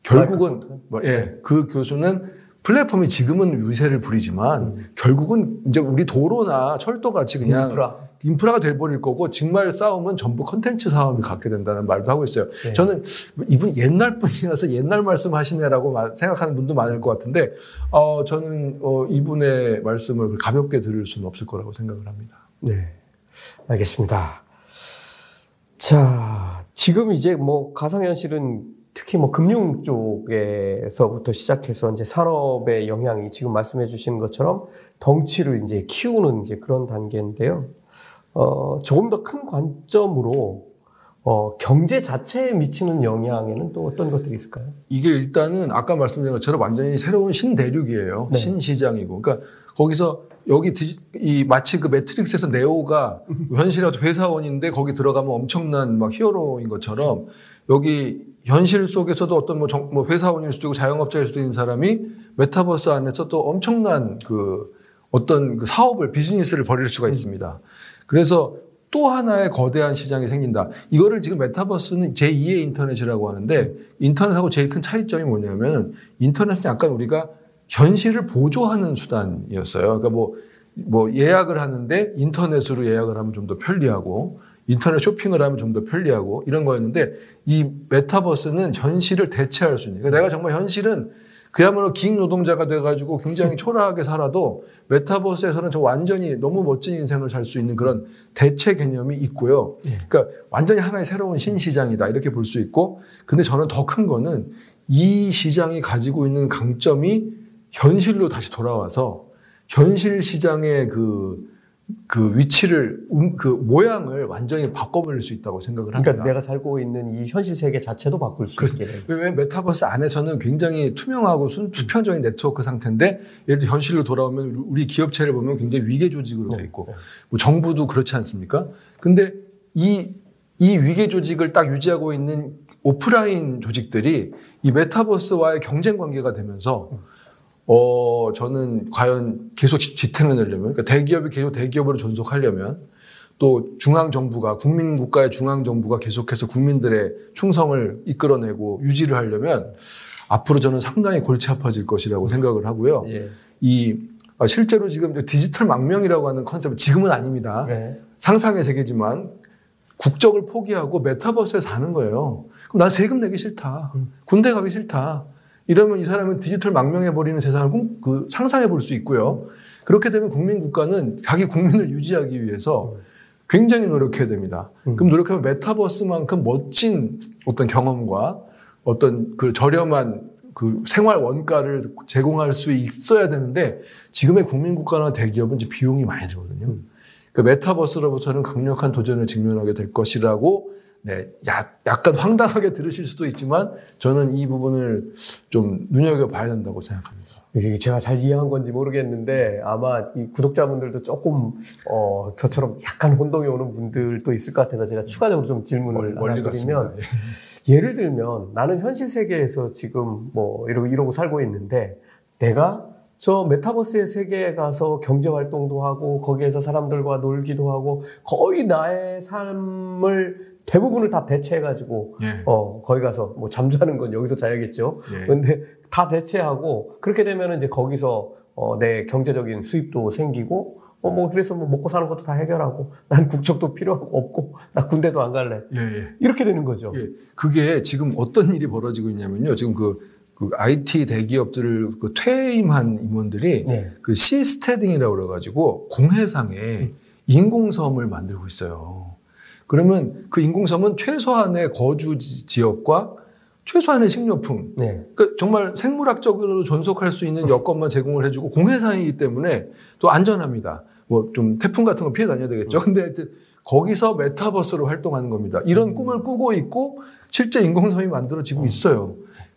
결국은 뭐, 예, 그 교수는 플랫폼이 지금은 유세를 부리지만 음. 결국은 이제 우리 도로나 철도 같이 그냥 인프라. 인프라가 돼버릴 거고 정말 싸움은 전부 컨텐츠 싸움이 갖게 된다는 말도 하고 있어요. 네. 저는 이분 옛날 분이라서 옛날 말씀 하시네라고 생각하는 분도 많을 것 같은데 어, 저는 어, 이분의 말씀을 가볍게 들을 수는 없을 거라고 생각을 합니다. 네, 알겠습니다. 자, 지금 이제 뭐 가상현실은 특히 뭐 금융 쪽에서부터 시작해서 이제 산업의 영향이 지금 말씀해 주신 것처럼 덩치를 이제 키우는 이제 그런 단계인데요. 어, 조금 더 큰 관점으로 어, 경제 자체에 미치는 영향에는 또 어떤 것들이 있을까요? 이게 일단은 아까 말씀드린 것처럼 완전히 새로운 신대륙이에요. 네. 신시장이고. 그러니까 거기서 여기 이 마치 그 매트릭스에서 네오가 현실의 회사원인데 거기 들어가면 엄청난 막 히어로인 것처럼 여기 현실 속에서도 어떤 뭐, 정, 뭐 회사원일 수도 있고 자영업자일 수도 있는 사람이 메타버스 안에서 또 엄청난 그 어떤 그 사업을 비즈니스를 벌일 수가 있습니다. 그래서 또 하나의 거대한 시장이 생긴다. 이거를 지금 메타버스는 제2의 인터넷이라고 하는데 인터넷하고 제일 큰 차이점이 뭐냐면 인터넷은 약간 우리가 현실을 보조하는 수단이었어요. 그러니까 뭐, 뭐 예약을 하는데 인터넷으로 예약을 하면 좀 더 편리하고 인터넷 쇼핑을 하면 좀 더 편리하고 이런 거였는데 이 메타버스는 현실을 대체할 수 있는. 그러니까 내가 정말 현실은 그야말로 긴 노동자가 돼가지고 굉장히 초라하게 살아도 메타버스에서는 저 완전히 너무 멋진 인생을 살 수 있는 그런 대체 개념이 있고요. 예. 그러니까 완전히 하나의 새로운 신시장이다 이렇게 볼 수 있고 근데 저는 더 큰 거는 이 시장이 가지고 있는 강점이 현실로 다시 돌아와서 현실 시장의 그, 그 위치를, 음, 그 모양을 완전히 바꿔버릴 수 있다고 생각을 합니다. 그러니까 내가 살고 있는 이 현실 세계 자체도 바꿀 수 있게 돼요. 왜 메타버스 안에서는 굉장히 투명하고 수평적인 네트워크 상태인데 예를 들어 현실로 돌아오면 우리 기업체를 보면 굉장히 위계 조직으로 돼 네, 있고 네. 뭐 정부도 그렇지 않습니까? 근데 이, 이 위계 조직을 딱 유지하고 있는 오프라인 조직들이 이 메타버스와의 경쟁 관계가 되면서 어, 저는 과연 계속 지탱을 내려면, 그러니까 대기업이 계속 대기업으로 존속하려면, 또 중앙정부가, 국민국가의 중앙정부가 계속해서 국민들의 충성을 이끌어내고 유지를 하려면, 앞으로 저는 상당히 골치 아파질 것이라고 생각을 하고요. 예. 이, 아, 실제로 지금 디지털 망명이라고 하는 컨셉은 지금은 아닙니다. 네. 상상의 세계지만 국적을 포기하고 메타버스에 사는 거예요. 그럼 난 세금 내기 싫다. 음. 군대 가기 싫다. 이러면 이 사람은 디지털 망명해버리는 세상을 그 상상해 볼 수 있고요. 그렇게 되면 국민 국가는 자기 국민을 유지하기 위해서 굉장히 노력해야 됩니다. 음. 그럼 노력하면 메타버스만큼 멋진 어떤 경험과 어떤 그 저렴한 그 생활 원가를 제공할 수 있어야 되는데 지금의 국민 국가나 대기업은 이제 비용이 많이 들거든요. 음. 그 메타버스로부터는 강력한 도전을 직면하게 될 것이라고 네, 야, 약간 황당하게 들으실 수도 있지만 저는 이 부분을 좀 눈여겨봐야 된다고 생각합니다. 이게 제가 잘 이해한 건지 모르겠는데 아마 이 구독자분들도 조금 어, 저처럼 약간 혼동이 오는 분들도 있을 것 같아서 제가 추가적으로 좀 질문을 멀리 드리면 예. 예를 들면 나는 현실 세계에서 지금 뭐 이러고 이러고 살고 있는데 내가 저 메타버스의 세계에 가서 경제 활동도 하고 거기에서 사람들과 놀기도 하고 거의 나의 삶을 대부분을 다 대체해가지고 예. 어 거기 가서 뭐 잠자는 건 여기서 자야겠죠. 예. 근데 다 대체하고 그렇게 되면은 이제 거기서 어 내 경제적인 수입도 생기고 어 뭐 그래서 뭐 먹고 사는 것도 다 해결하고 난 국적도 필요하고 없고 나 군대도 안 갈래. 예, 예. 이렇게 되는 거죠. 예. 그게 지금 어떤 일이 벌어지고 있냐면요. 지금 그, 그 IT 대기업들을 그 퇴임한 임원들이 네. 그 시스테딩이라고 그래가지고 공해상에 음. 인공섬을 만들고 있어요. 그러면 그 인공섬은 최소한의 거주 지역과 최소한의 식료품. 네. 그러니까 정말 생물학적으로 존속할 수 있는 여건만 제공을 해주고 공해상이기 때문에 또 안전합니다. 뭐 좀 태풍 같은 거 피해 다녀야 되겠죠. 근데 하여튼 거기서 메타버스로 활동하는 겁니다. 이런 음. 꿈을 꾸고 있고 실제 인공섬이 만들어지고 음. 있어요.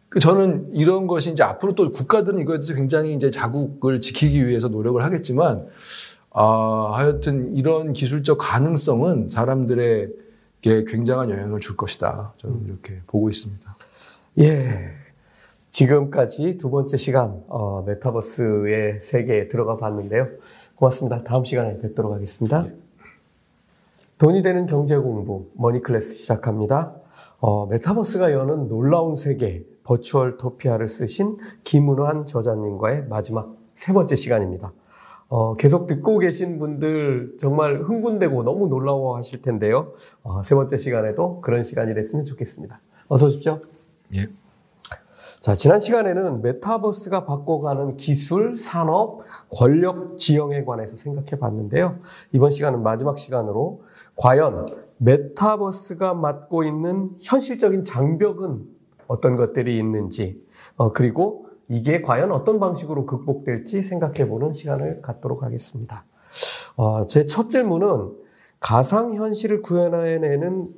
그 저는 이런 것이 이제 앞으로 또 국가들은 이거에 대해서 굉장히 이제 자국을 지키기 위해서 노력을 하겠지만 아, 하여튼 이런 기술적 가능성은 사람들에게 굉장한 영향을 줄 것이다. 저는 이렇게 보고 있습니다. 예. 지금까지 두 번째 시간, 어, 메타버스의 세계에 들어가 봤는데요. 고맙습니다. 다음 시간에 뵙도록 하겠습니다. 예. 돈이 되는 경제 공부, 머니클래스 시작합니다. 어, 메타버스가 여는 놀라운 세계, 버추얼 토피아를 쓰신 김은환 저자님과의 마지막 세 번째 시간입니다. 어, 계속 듣고 계신 분들 정말 흥분되고 너무 놀라워 하실 텐데요. 어, 세 번째 시간에도 그런 시간이 됐으면 좋겠습니다. 어서 오십시오. 예. 자, 지난 시간에는 메타버스가 바꿔가는 기술, 산업, 권력 지형에 관해서 생각해 봤는데요. 이번 시간은 마지막 시간으로 과연 메타버스가 맡고 있는 현실적인 장벽은 어떤 것들이 있는지, 어, 그리고 이게 과연 어떤 방식으로 극복될지 생각해 보는 시간을 갖도록 하겠습니다. 어, 제 첫 질문은 가상현실을 구현해내는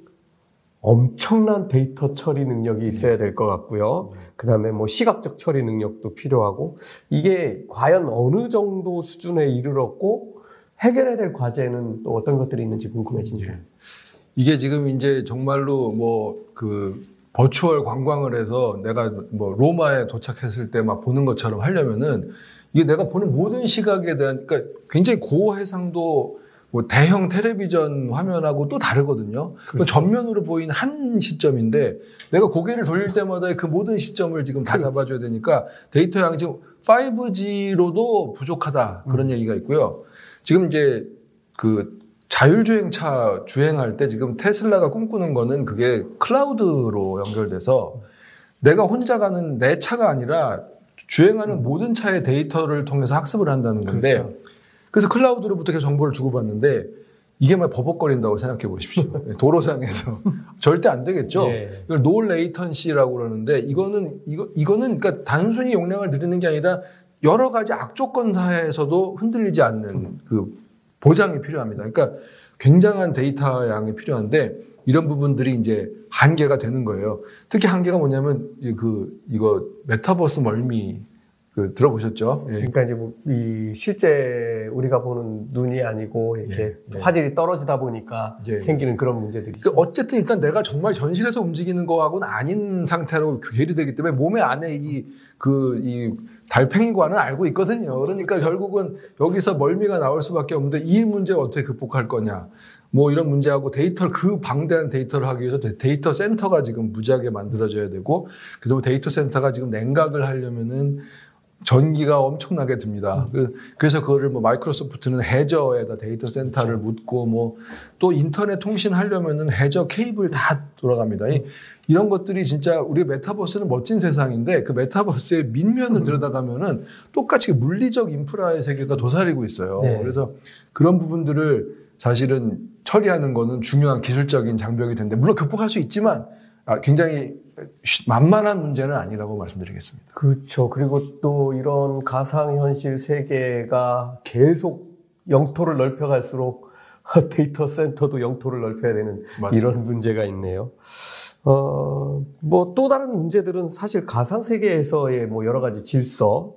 엄청난 데이터 처리 능력이 있어야 될 것 같고요. 그 다음에 뭐 시각적 처리 능력도 필요하고 이게 과연 어느 정도 수준에 이르렀고 해결해야 될 과제는 또 어떤 것들이 있는지 궁금해집니다. 예. 이게 지금 이제 정말로 뭐 그 버추얼 관광을 해서 내가 뭐 로마에 도착했을 때 막 보는 것처럼 하려면은 이게 내가 보는 모든 시각에 대한 그러니까 굉장히 고해상도 뭐 대형 텔레비전 화면하고 또 다르거든요. 그렇죠. 전면으로 보이는 한 시점인데 내가 고개를 돌릴 때마다 그 모든 시점을 지금 다 그렇죠. 잡아줘야 되니까 데이터 양이 지금 5G로도 부족하다 그런 음. 얘기가 있고요. 지금 이제 그 자율주행차 주행할 때 지금 테슬라가 꿈꾸는 거는 그게 클라우드로 연결돼서 내가 혼자 가는 내 차가 아니라 주행하는 모든 차의 데이터를 통해서 학습을 한다는 건데 그렇죠. 그래서 클라우드로부터 계속 정보를 주고받는데 이게 막 버벅거린다고 생각해 보십시오. 도로상에서 절대 안 되겠죠. 예. 이걸 no latency라고 그러는데 이거는 이거 이거는 그러니까 단순히 용량을 늘리는 게 아니라 여러 가지 악조건 사이에서도 흔들리지 않는 그 보장이 필요합니다. 그러니까 굉장한 데이터 양이 필요한데 이런 부분들이 이제 한계가 되는 거예요. 특히 한계가 뭐냐면 그 이거 메타버스 멀미 그 들어보셨죠? 예. 그러니까 이제 뭐 이 실제 우리가 보는 눈이 아니고 이렇게 예, 예. 화질이 떨어지다 보니까 예. 생기는 그런 문제들이 그 어쨌든 일단 내가 정말 현실에서 움직이는 거하고는 아닌 상태로 괴리되기 때문에 몸의 안에 이 그이 달팽이관은 알고 있거든요. 그러니까 그렇죠. 결국은 여기서 멀미가 나올 수밖에 없는데 이 문제 어떻게 극복할 거냐. 뭐 이런 문제하고 데이터를 그 방대한 데이터를 하기 위해서 데이터 센터가 지금 무지하게 만들어져야 되고 그래서 데이터 센터가 지금 냉각을 하려면은 전기가 엄청나게 듭니다. 음. 그래서 그거를 뭐 마이크로소프트는 해저에다 데이터 센터를 그렇죠. 묻고 뭐 또 인터넷 통신하려면은 해저 케이블 다 돌아갑니다. 이런 것들이 진짜 우리 메타버스는 멋진 세상인데 그 메타버스의 이면을 음. 들여다보면은 똑같이 물리적 인프라의 세계가 도사리고 있어요. 네. 그래서 그런 부분들을 사실은 처리하는 거는 중요한 기술적인 장벽이 되는데 물론 극복할 수 있지만 아, 굉장히 만만한 문제는 아니라고 말씀드리겠습니다. 그렇죠. 그리고 또 이런 가상현실 세계가 계속 영토를 넓혀갈수록 데이터 센터도 영토를 넓혀야 되는 맞습니다. 이런 문제가 있네요. 어, 뭐 또 다른 문제들은 사실 가상 세계에서의 뭐 여러 가지 질서,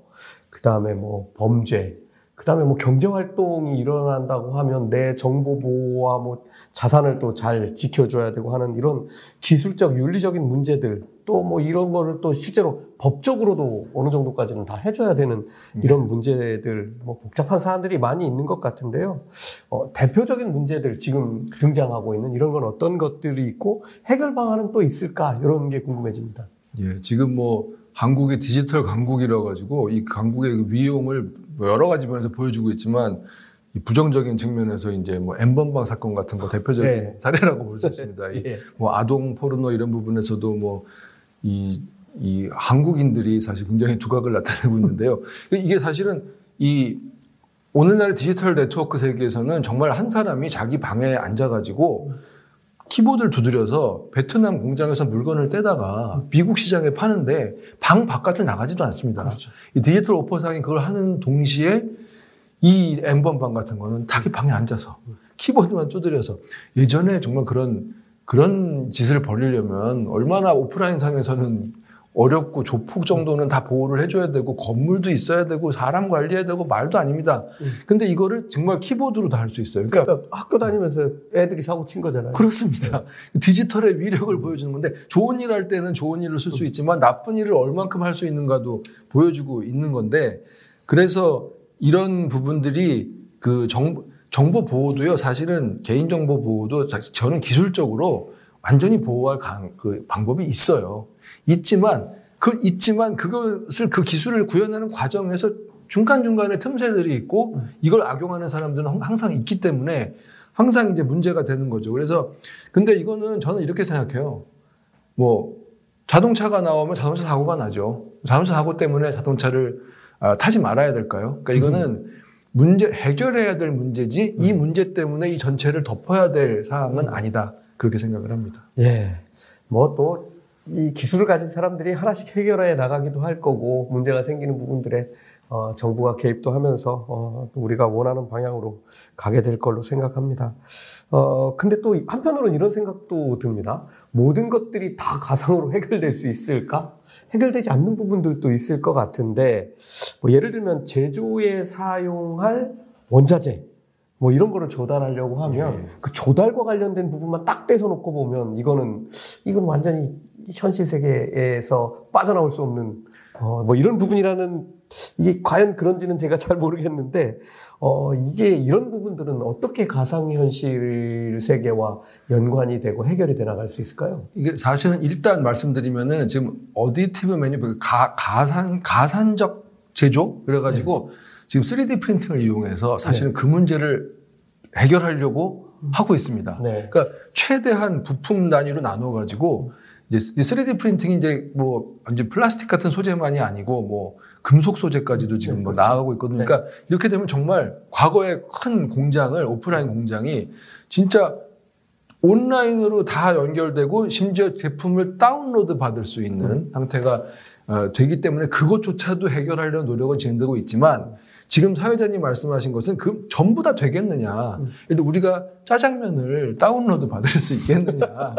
그 다음에 뭐 범죄, 그 다음에 뭐 경제 활동이 일어난다고 하면 내 정보 보호와 뭐 자산을 또 잘 지켜줘야 되고 하는 이런 기술적 윤리적인 문제들 또 뭐 이런 거를 또 실제로 법적으로도 어느 정도까지는 다 해줘야 되는 이런 문제들 뭐 복잡한 사안들이 많이 있는 것 같은데요. 어, 대표적인 문제들 지금 등장하고 있는 이런 건 어떤 것들이 있고 해결 방안은 또 있을까 이런 게 궁금해집니다. 예, 지금 뭐 한국의 디지털 강국이라 가지고 이 강국의 그 위용을 뭐 여러 가지 면에서 보여주고 있지만 이 부정적인 측면에서 이제 뭐 N번방 사건 같은 거 대표적인 네. 사례라고 볼 수 있습니다. 네. 뭐 아동 포르노 이런 부분에서도 뭐이 이 한국인들이 사실 굉장히 두각을 나타내고 있는데요. 이게 사실은 이 오늘날 디지털 네트워크 세계에서는 정말 한 사람이 자기 방에 앉아가지고 키보드를 두드려서 베트남 공장에서 물건을 떼다가 미국 시장에 파는데 방 바깥을 나가지도 않습니다. 그렇죠. 이 디지털 오퍼상이 그걸 하는 동시에 이 엠번방 같은 거는 자기 방에 앉아서 키보드만 두드려서 예전에 정말 그런 그런 짓을 벌이려면 얼마나 오프라인 상에서는 어렵고 조폭 정도는 다 보호를 해줘야 되고 건물도 있어야 되고 사람 관리해야 되고 말도 아닙니다. 음. 근데 이거를 정말 키보드로 다 할 수 있어요. 그러니까, 그러니까, 학교 다니면서 애들이 사고 친 거잖아요. 그렇습니다. 디지털의 위력을 보여주는 건데 좋은 일 할 때는 좋은 일을 쓸 수 있지만 나쁜 일을 얼만큼 할 수 있는가도 보여주고 있는 건데 그래서 이런 부분들이 그 정보, 정보 보호도요 사실은 개인정보 보호도 저는 기술적으로 완전히 보호할 강, 그 방법이 있어요. 있지만 그 있지만 그것을 그 기술을 구현하는 과정에서 중간중간에 틈새들이 있고 이걸 악용하는 사람들은 항상 있기 때문에 항상 이제 문제가 되는 거죠. 그래서 근데 이거는 저는 이렇게 생각해요. 뭐 자동차가 나오면 자동차 사고가 나죠. 자동차 사고 때문에 자동차를 아, 타지 말아야 될까요? 그러니까 이거는 문제 해결해야 될 문제지 이 문제 때문에 이 전체를 덮어야 될 사항은 아니다. 그렇게 생각을 합니다. 예. 뭐 또 이 기술을 가진 사람들이 하나씩 해결해 나가기도 할 거고 문제가 생기는 부분들에 어, 정부가 개입도 하면서 어, 우리가 원하는 방향으로 가게 될 걸로 생각합니다. 어, 근데 또 한편으로는 이런 생각도 듭니다. 모든 것들이 다 가상으로 해결될 수 있을까? 해결되지 않는 부분들도 있을 것 같은데, 뭐 예를 들면 제조에 사용할 원자재, 뭐 이런 거를 조달하려고 하면 네. 그 조달과 관련된 부분만 딱 떼서 놓고 보면 이거는, 이건 완전히 현실 세계에서 빠져나올 수 없는, 어, 뭐 이런 부분이라는 이게 과연 그런지는 제가 잘 모르겠는데, 어, 이제 이런 부분들은 어떻게 가상 현실 세계와 연관이 되고 해결이 돼 나갈 수 있을까요? 이게 사실은 일단 말씀드리면은 지금 어디티브 메뉴, 가, 가산, 가산적 제조? 그래 가지고 네. 지금 3D 프린팅을 이용해서 사실은 네. 그 문제를 해결하려고 하고 있습니다. 네. 그러니까 최대한 부품 단위로 나눠 가지고 이제 3D 프린팅이 이제 뭐 이제 플라스틱 같은 소재만이 아니고 뭐 금속 소재까지도 지금 네, 뭐 그렇죠. 나아가고 있거든요. 그러니까 네. 이렇게 되면 정말 과거의 큰 공장을 오프라인 공장이 진짜 온라인으로 다 연결되고 심지어 제품을 다운로드 받을 수 있는 음. 상태가 어, 되기 때문에 그것조차도 해결하려는 노력은 진행되고 있지만 지금 사회자님 말씀하신 것은 그 전부 다 되겠느냐. 음. 우리가 짜장면을 다운로드 받을 수 있겠느냐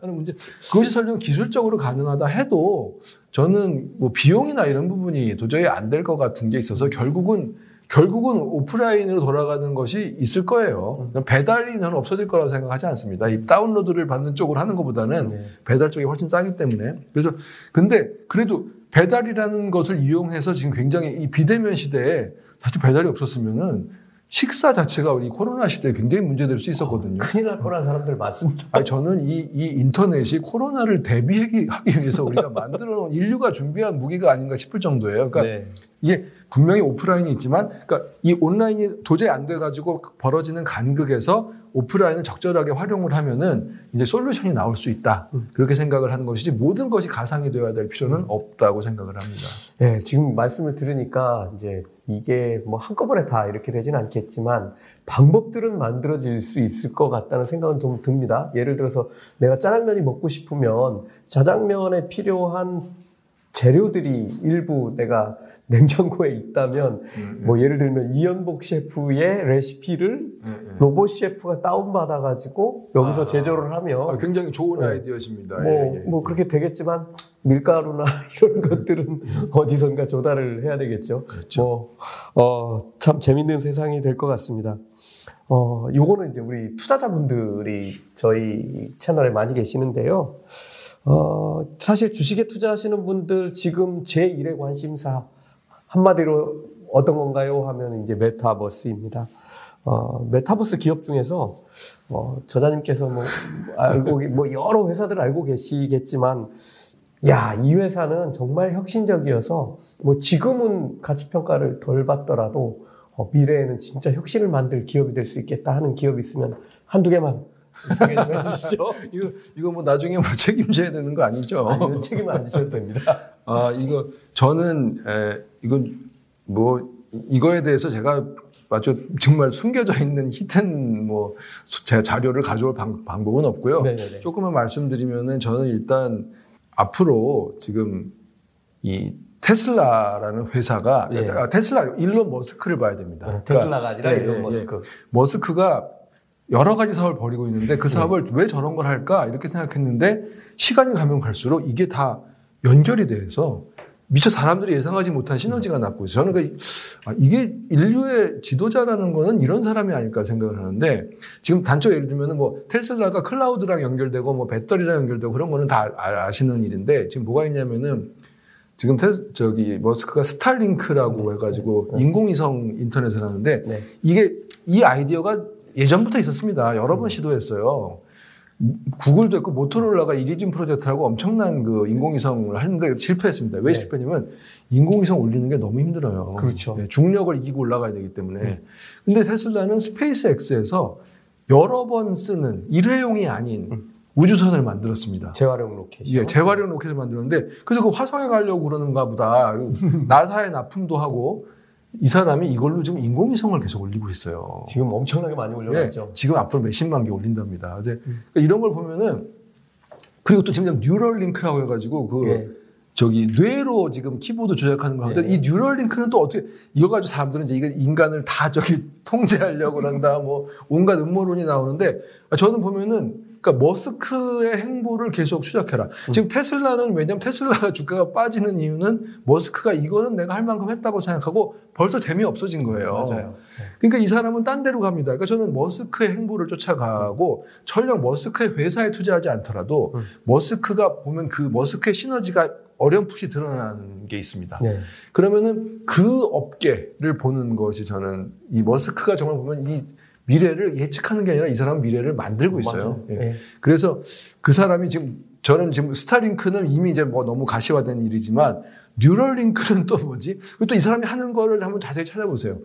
하는 문제. 그것이 설령 기술적으로 가능하다 해도 저는 뭐 비용이나 이런 부분이 도저히 안 될 것 같은 게 있어서 결국은 결국은 오프라인으로 돌아가는 것이 있을 거예요. 배달이 저는 없어질 거라고 생각하지 않습니다. 이 다운로드를 받는 쪽으로 하는 것보다는 네. 배달 쪽이 훨씬 싸기 때문에. 그래서 근데 그래도 배달이라는 것을 이용해서 지금 굉장히 이 비대면 시대에 사실 배달이 없었으면은 식사 자체가 우리 코로나 시대에 굉장히 문제될 수 있었거든요. 어, 큰일 날 거란 사람들 많습니다. 아니, 저는 이, 이 인터넷이 코로나를 대비하기 위해서 우리가 만들어 놓은 인류가 준비한 무기가 아닌가 싶을 정도예요. 그러니까 네. 이게 분명히 오프라인이 있지만, 그러니까 이 온라인이 도저히 안 돼가지고 벌어지는 간극에서 오프라인을 적절하게 활용을 하면은 이제 솔루션이 나올 수 있다. 음. 그렇게 생각을 하는 것이지 모든 것이 가상이 되어야 될 필요는 없다고 생각을 합니다. 네, 지금 말씀을 들으니까 이제 이게 뭐 한꺼번에 다 이렇게 되진 않겠지만 방법들은 만들어질 수 있을 것 같다는 생각은 좀 듭니다. 예를 들어서 내가 짜장면이 먹고 싶으면 짜장면에 필요한 재료들이 일부 내가 냉장고에 있다면 음, 뭐 예를 들면 이연복 셰프의 레시피를 음, 음. 로봇 셰프가 다운받아 가지고 여기서 아, 제조를 하면 아, 굉장히 좋은 네. 아이디어십니다. 뭐, 예, 예. 뭐 그렇게 되겠지만 밀가루나 이런 것들은 어디선가 조달을 해야 되겠죠. 그렇죠. 뭐, 어, 참 재밌는 세상이 될 것 같습니다. 어, 요거는 이제 우리 투자자분들이 저희 채널에 많이 계시는데요. 어, 사실 주식에 투자하시는 분들 지금 제1의 관심사 한마디로 어떤 건가요? 하면 이제 메타버스입니다. 어, 메타버스 기업 중에서 어, 저자님께서 뭐 알고 뭐 여러 회사들 알고 계시겠지만 야, 이 회사는 정말 혁신적이어서 뭐 지금은 가치 평가를 덜 받더라도 어, 미래에는 진짜 혁신을 만들 기업이 될 수 있겠다 하는 기업이 있으면 한두 개만 소개 좀 해주시죠. 이거 이거 뭐 나중에 뭐 책임져야 되는 거 아니죠? 아니요, 책임 안 지셔도 됩니다. 아 이거 저는 에, 이건 뭐 이거에 대해서 제가 아주 정말 숨겨져 있는 히든 뭐 제 자료를 가져올 방, 법은 없고요. 네네네. 조금만 말씀드리면은 저는 일단 앞으로 지금 이 테슬라라는 회사가 예. 아, 테슬라 일론 머스크를 봐야 됩니다. 네, 테슬라가 그러니까, 아니라 예, 일론 예, 머스크. 예. 머스크가 여러 가지 사업을 벌이고 있는데 그 사업을 네. 왜 저런 걸 할까 이렇게 생각했는데 시간이 가면 갈수록 이게 다 연결이 돼서 미처 사람들이 예상하지 못한 시너지가 났고 있어요. 저는 그, 아, 이게 인류의 지도자라는 거는 이런 사람이 아닐까 생각을 하는데 지금 단초 예를 들면 은 뭐 테슬라가 클라우드랑 연결되고 뭐 배터리랑 연결되고 그런 거는 다 아, 아시는 일인데 지금 뭐가 있냐면은 지금 테, 저기 머스크가 스타링크라고 네. 해가지고 네. 인공위성 인터넷을 하는데 네. 이게 이 아이디어가 예전부터 있었습니다. 여러 번 시도했어요. 구글도 했고 모토로라가 이리듐 프로젝트라고 엄청난 그 인공위성을 하는데 실패했습니다. 왜 네. 실패냐면 인공위성 올리는 게 너무 힘들어요. 그렇죠. 네, 중력을 이기고 올라가야 되기 때문에. 네. 근데 테슬라는 스페이스X에서 여러 번 쓰는 일회용이 아닌 음. 우주선을 만들었습니다. 재활용 로켓. 예, 재활용 로켓을 만들었는데 그래서 그 화성에 가려고 그러는가 보다. 나사에 납품도 하고 이 사람이 이걸로 지금 인공위성을 계속 올리고 있어요. 지금 엄청나게 많이 올려놨죠. 네, 지금 앞으로 몇십만 개 올린답니다. 이제 음. 그러니까 이런 걸 보면은 그리고 또 지금 뉴럴링크라고 해가지고 그 네. 저기 뇌로 지금 키보드 조작하는 거 하는데 네. 이 뉴럴링크는 또 어떻게 이거 가지고 사람들은 이제 인간을 다 저기 통제하려고 그런다 뭐 온갖 음모론이 나오는데 저는 보면은 그러니까 머스크의 행보를 계속 추적해라. 음. 지금 테슬라는 왜냐하면 테슬라가 주가가 빠지는 이유는 머스크가 이거는 내가 할 만큼 했다고 생각하고 벌써 재미 없어진 거예요. 맞아요. 그러니까 이 사람은 딴 데로 갑니다. 그러니까 저는 머스크의 행보를 쫓아가고 전령 머스크의 회사에 투자하지 않더라도 음. 머스크가 보면 그 머스크의 시너지가 어렴풋이 드러나는 게 있습니다. 네. 그러면은 그 업계를 보는 것이 저는 이 머스크가 정말 보면 이 미래를 예측하는 게 아니라 이 사람은 미래를 만들고 있어요. 예. 네. 그래서 그 사람이 지금 저는 지금 스타링크는 이미 이제 뭐 너무 가시화된 일이지만 뉴럴링크는 또 뭐지? 또 이 사람이 하는 거를 한번 자세히 찾아보세요.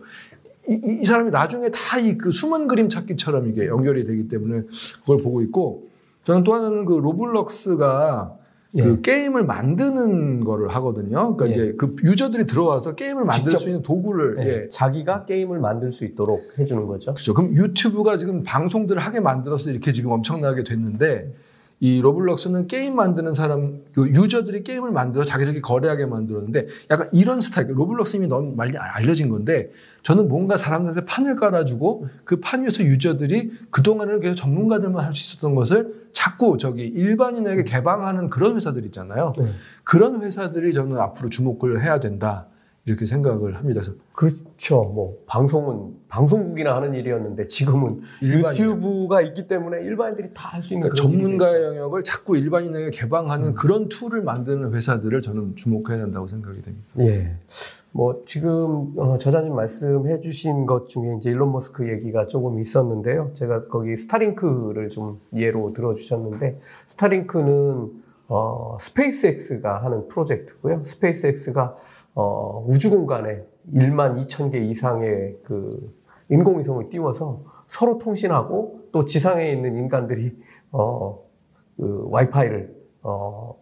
이, 이, 이 사람이 나중에 다 이 그 숨은 그림 찾기처럼 이게 연결이 되기 때문에 그걸 보고 있고 저는 또 하나는 그 로블록스가 예. 그 게임을 만드는 거를 하거든요. 그러니까 예. 이제 그 유저들이 들어와서 게임을 만들 수 있는 도구를 예. 예. 자기가 게임을 만들 수 있도록 해주는 거죠. 그렇죠. 그럼 유튜브가 지금 방송들을 하게 만들어서 이렇게 지금 엄청나게 됐는데 이 로블록스는 게임 만드는 사람, 그 유저들이 게임을 만들어 자기들끼리 거래하게 만들었는데 약간 이런 스타일, 로블록스 이미 너무 많이 알려진 건데 저는 뭔가 사람들한테 판을 깔아주고 그 판 위에서 유저들이 그동안은 계속 전문가들만 할 수 있었던 것을 자꾸 저기 일반인에게 개방하는 그런 회사들 있잖아요. 네. 그런 회사들이 저는 앞으로 주목을 해야 된다. 이렇게 생각을 합니다. 그래서 그렇죠. 뭐 방송은 방송국이나 하는 일이었는데 지금은 일반인. 유튜브가 있기 때문에 일반인들이 다 할 수 있는 그러니까 전문가의 영역을 자꾸 일반인에게 개방하는 음. 그런 툴을 만드는 회사들을 저는 주목해야 된다고 생각이 됩니다. 예. 뭐 지금 어, 저자님 말씀해 주신 것 중에 이제 일론 머스크 얘기가 조금 있었는데요. 제가 거기 스타링크를 좀 예로 들어 주셨는데 스타링크는 어 스페이스X가 하는 프로젝트고요. 스페이스X가 어, 우주 공간에 1만 2천 개 이상의 그 인공위성을 띄워서 서로 통신하고 또 지상에 있는 인간들이 어, 그 와이파이를 어,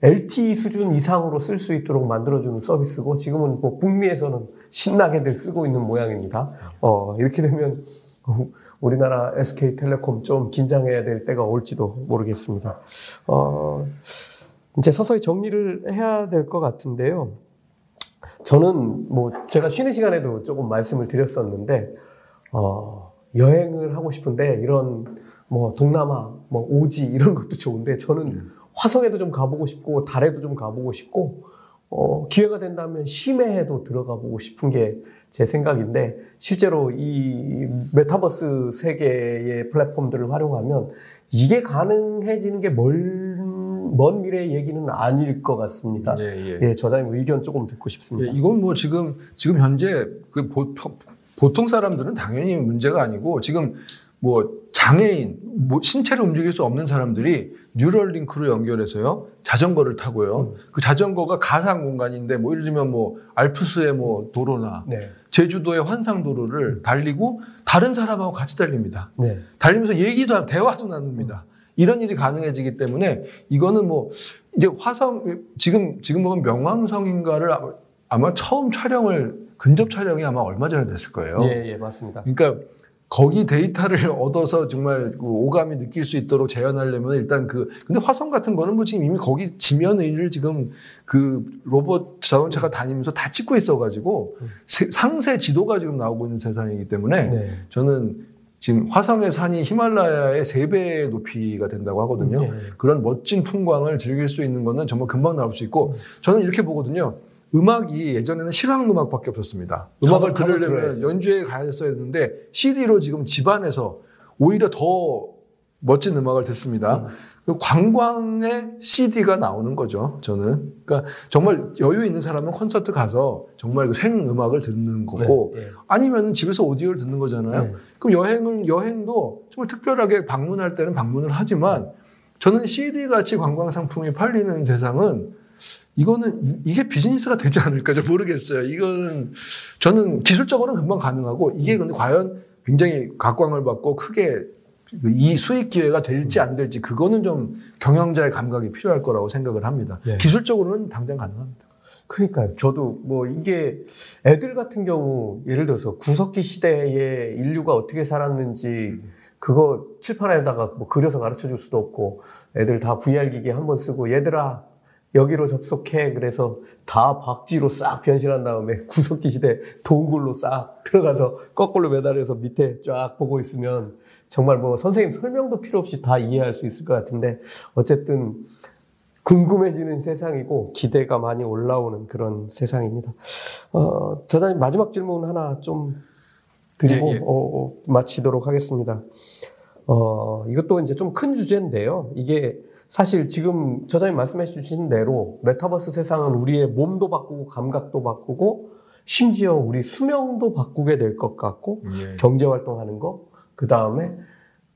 LTE 수준 이상으로 쓸 수 있도록 만들어주는 서비스고 지금은 뭐 북미에서는 신나게들 쓰고 있는 모양입니다. 어, 이렇게 되면 우리나라 SK텔레콤 좀 긴장해야 될 때가 올지도 모르겠습니다. 어, 이제 서서히 정리를 해야 될 것 같은데요. 저는 뭐 제가 쉬는 시간에도 조금 말씀을 드렸었는데 어, 여행을 하고 싶은데 이런 뭐 동남아, 뭐 오지 이런 것도 좋은데 저는 화성에도 좀 가보고 싶고 달에도 좀 가보고 싶고 어, 기회가 된다면 심해에도 들어가 보고 싶은 게 제 생각인데 실제로 이 메타버스 세계의 플랫폼들을 활용하면 이게 가능해지는 게 멀 먼 미래의 얘기는 아닐 것 같습니다. 예, 예. 예 저자님 의견 조금 듣고 싶습니다. 예, 이건 뭐 지금 지금 현재 그 보, 보통 사람들은 당연히 문제가 아니고 지금 뭐 장애인, 뭐 신체를 움직일 수 없는 사람들이 뉴럴링크로 연결해서요 자전거를 타고요. 음. 그 자전거가 가상 공간인데 뭐 예를 들면 뭐 알프스의 뭐 도로나 네. 제주도의 환상 도로를 달리고 다른 사람하고 같이 달립니다. 네. 달리면서 얘기도 대화도 나눕니다. 음. 이런 일이 가능해지기 때문에 이거는 뭐 이제 화성 지금 지금 보면 명왕성인가를 아마 처음 촬영을 근접 촬영이 아마 얼마 전에 됐을 거예요. 예, 예, 맞습니다. 그러니까 거기 데이터를 얻어서 정말 그 오감이 느낄 수 있도록 재현하려면 일단 그 근데 화성 같은 거는 뭐 지금 이미 거기 지면 을 지금 그 로봇 자동차가 다니면서 다 찍고 있어가지고 상세 지도가 지금 나오고 있는 세상이기 때문에 네. 저는 지금 화성의 산이 히말라야의 세 배의 높이가 된다고 하거든요. 네. 그런 멋진 풍광을 즐길 수 있는 거는 정말 금방 나올 수 있고 저는 이렇게 보거든요. 음악이 예전에는 실황 음악밖에 없었습니다. 음악을 들으려면 연주회 가야 했었는데 CD로 지금 집안에서 오히려 더 멋진 음악을 듣습니다. 음. 그 관광의 CD가 나오는 거죠. 저는 그러니까 정말 여유 있는 사람은 콘서트 가서 정말 그생 음악을 듣는 거고 네, 네. 아니면 집에서 오디오를 듣는 거잖아요. 네. 그럼 여행을 여행도 정말 특별하게 방문할 때는 방문을 하지만 저는 CD 같이 관광 상품이 팔리는 대상은 이거는 이게 비즈니스가 되지 않을까 좀 모르겠어요. 이거는 저는 기술적으로는 금방 가능하고 이게 근데 과연 굉장히 각광을 받고 크게 이 수익 기회가 될지 안 될지 그거는 좀 경영자의 감각이 필요할 거라고 생각을 합니다. 네. 기술적으로는 당장 가능합니다. 그러니까요. 저도 뭐 이게 애들 같은 경우 예를 들어서 구석기 시대에 인류가 어떻게 살았는지 그거 칠판에다가 뭐 그려서 가르쳐 줄 수도 없고 애들 다 VR 기기 한 번 쓰고 얘들아 여기로 접속해. 그래서 다 박쥐로 싹 변신한 다음에 구석기 시대 동굴로 싹 들어가서 거꾸로 매달려서 밑에 쫙 보고 있으면 정말 뭐 선생님 설명도 필요 없이 다 이해할 수 있을 것 같은데 어쨌든 궁금해지는 세상이고 기대가 많이 올라오는 그런 세상입니다. 어, 저자님 마지막 질문 하나 좀 드리고 예, 예. 어, 어, 마치도록 하겠습니다. 어, 이것도 이제 좀 큰 주제인데요. 이게 사실 지금 저자님 말씀해 주신 대로 메타버스 세상은 우리의 몸도 바꾸고 감각도 바꾸고 심지어 우리 수명도 바꾸게 될 것 같고 예. 경제 활동하는 거, 그 다음에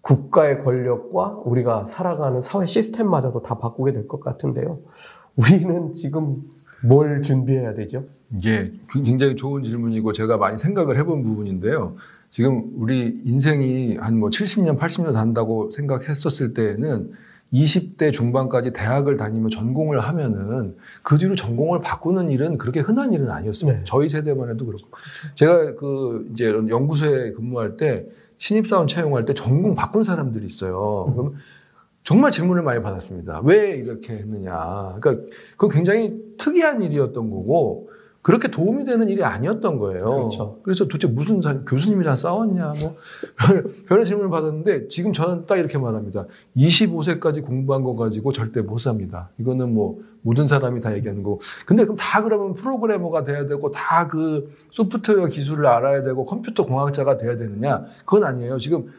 국가의 권력과 우리가 살아가는 사회 시스템마저도 다 바꾸게 될 것 같은데요. 우리는 지금 뭘 준비해야 되죠? 예, 굉장히 좋은 질문이고 제가 많이 생각을 해본 부분인데요. 지금 우리 인생이 한 뭐 70년, 80년 산다고 생각했었을 때에는 20대 중반까지 대학을 다니면 전공을 하면은 그 뒤로 전공을 바꾸는 일은 그렇게 흔한 일은 아니었습니다. 네. 저희 세대만 해도 그렇고. 그렇죠. 제가 그 이제 연구소에 근무할 때 신입사원 채용할 때 전공 바꾼 사람들이 있어요. 음. 그럼 정말 질문을 많이 받았습니다. 왜 이렇게 했느냐. 그러니까 그 굉장히 특이한 일이었던 거고 그렇게 도움이 되는 일이 아니었던 거예요. 그렇죠. 그래서 도대체 무슨 사, 교수님이랑 싸웠냐, 뭐, 별의 질문을 받았는데 지금 저는 딱 이렇게 말합니다. 25세까지 공부한 거 가지고 절대 못 삽니다. 이거는 뭐 모든 사람이 다 얘기하는 거. 근데 그럼 다 그러면 프로그래머가 돼야 되고 다 그 소프트웨어 기술을 알아야 되고 컴퓨터 공학자가 돼야 되느냐? 그건 아니에요. 지금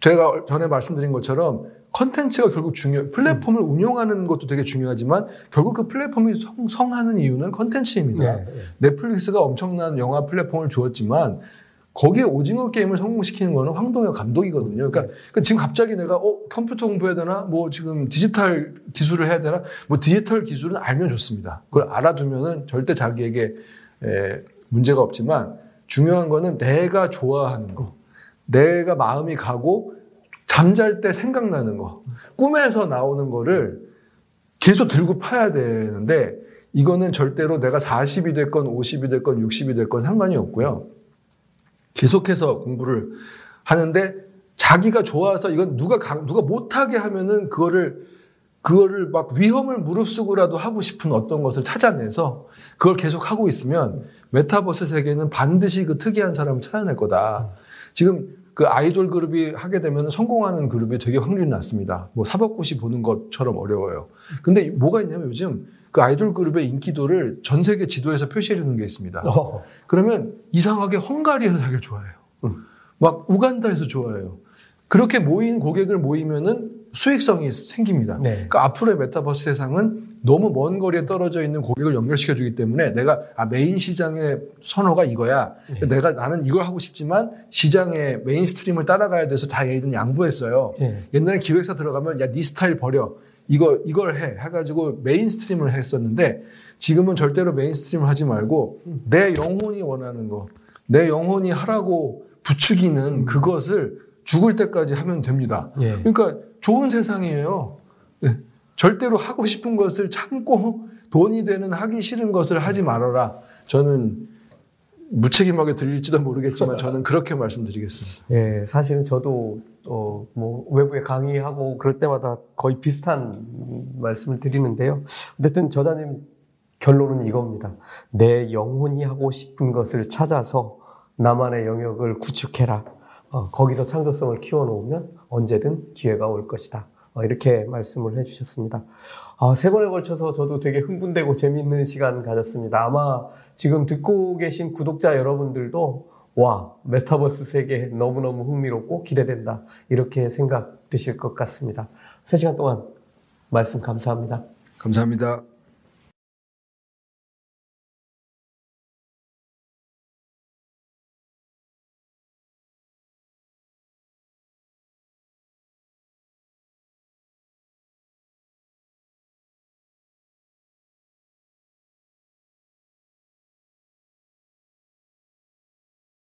제가 전에 말씀드린 것처럼 컨텐츠가 결국 중요, 플랫폼을 음. 운영하는 것도 되게 중요하지만 결국 그 플랫폼이 성, 성하는 이유는 컨텐츠입니다. 네, 네. 넷플릭스가 엄청난 영화 플랫폼을 주었지만 거기에 오징어 게임을 성공시키는 거는 황동혁 감독이거든요. 그러니까, 네. 그러니까, 지금 갑자기 내가 어 컴퓨터 공부해야 되나? 뭐 지금 디지털 기술을 해야 되나? 뭐 디지털 기술은 알면 좋습니다. 그걸 알아두면은 절대 자기에게 에, 문제가 없지만 중요한 거는 내가 좋아하는 거, 내가 마음이 가고 잠잘 때 생각나는 거, 꿈에서 나오는 거를 계속 들고 파야 되는데 이거는 절대로 내가 40이 됐건 50이 됐건 60이 됐건 상관이 없고요. 계속해서 공부를 하는데 자기가 좋아서 이건 누가 누가 못하게 하면은 그거를 그거를 막 위험을 무릅쓰고라도 하고 싶은 어떤 것을 찾아내서 그걸 계속 하고 있으면 메타버스 세계는 반드시 그 특이한 사람을 찾아낼 거다. 지금 그 아이돌 그룹이 하게 되면 성공하는 그룹이 되게 확률이 낮습니다. 뭐 사법고시 보는 것처럼 어려워요. 근데 뭐가 있냐면 요즘 그 아이돌 그룹의 인기도를 전 세계 지도에서 표시해 주는 게 있습니다. 어. 그러면 이상하게 헝가리에서 자기를 좋아해요. 음. 막 우간다에서 좋아해요. 그렇게 모인 고객을 모이면은 수익성이 생깁니다. 네. 그러니까 앞으로의 메타버스 세상은 너무 먼 거리에 떨어져 있는 고객을 연결시켜 주기 때문에 내가 아, 메인 시장의 선호가 이거야. 네. 내가 나는 이걸 하고 싶지만 시장의 mainstream을 따라가야 돼서 다 얘들은 양보했어요. 네. 옛날에 기획사 들어가면 야 네 스타일 버려. 이거 이걸 해 해가지고 mainstream을 했었는데 지금은 절대로 mainstream을 하지 말고 내 영혼이 원하는 거, 내 영혼이 하라고 부추기는 그것을 죽을 때까지 하면 됩니다. 예. 그러니까 좋은 세상이에요. 네. 절대로 하고 싶은 것을 참고 돈이 되는 하기 싫은 것을 하지 말아라. 저는 무책임하게 들릴지도 모르겠지만 저는 그렇게 말씀드리겠습니다. 예, 사실은 저도 어, 뭐 외부에 강의하고 그럴 때마다 거의 비슷한 말씀을 드리는데요. 어쨌든 저자님 결론은 이겁니다. 내 영혼이 하고 싶은 것을 찾아서 나만의 영역을 구축해라. 어, 거기서 창조성을 키워놓으면 언제든 기회가 올 것이다. 어, 이렇게 말씀을 해주셨습니다. 아, 세 번에 걸쳐서 저도 되게 흥분되고 재미있는 시간 가졌습니다. 아마 지금 듣고 계신 구독자 여러분들도 와, 메타버스 세계 너무너무 흥미롭고 기대된다. 이렇게 생각 드실 것 같습니다. 세 시간 동안 말씀 감사합니다. 감사합니다.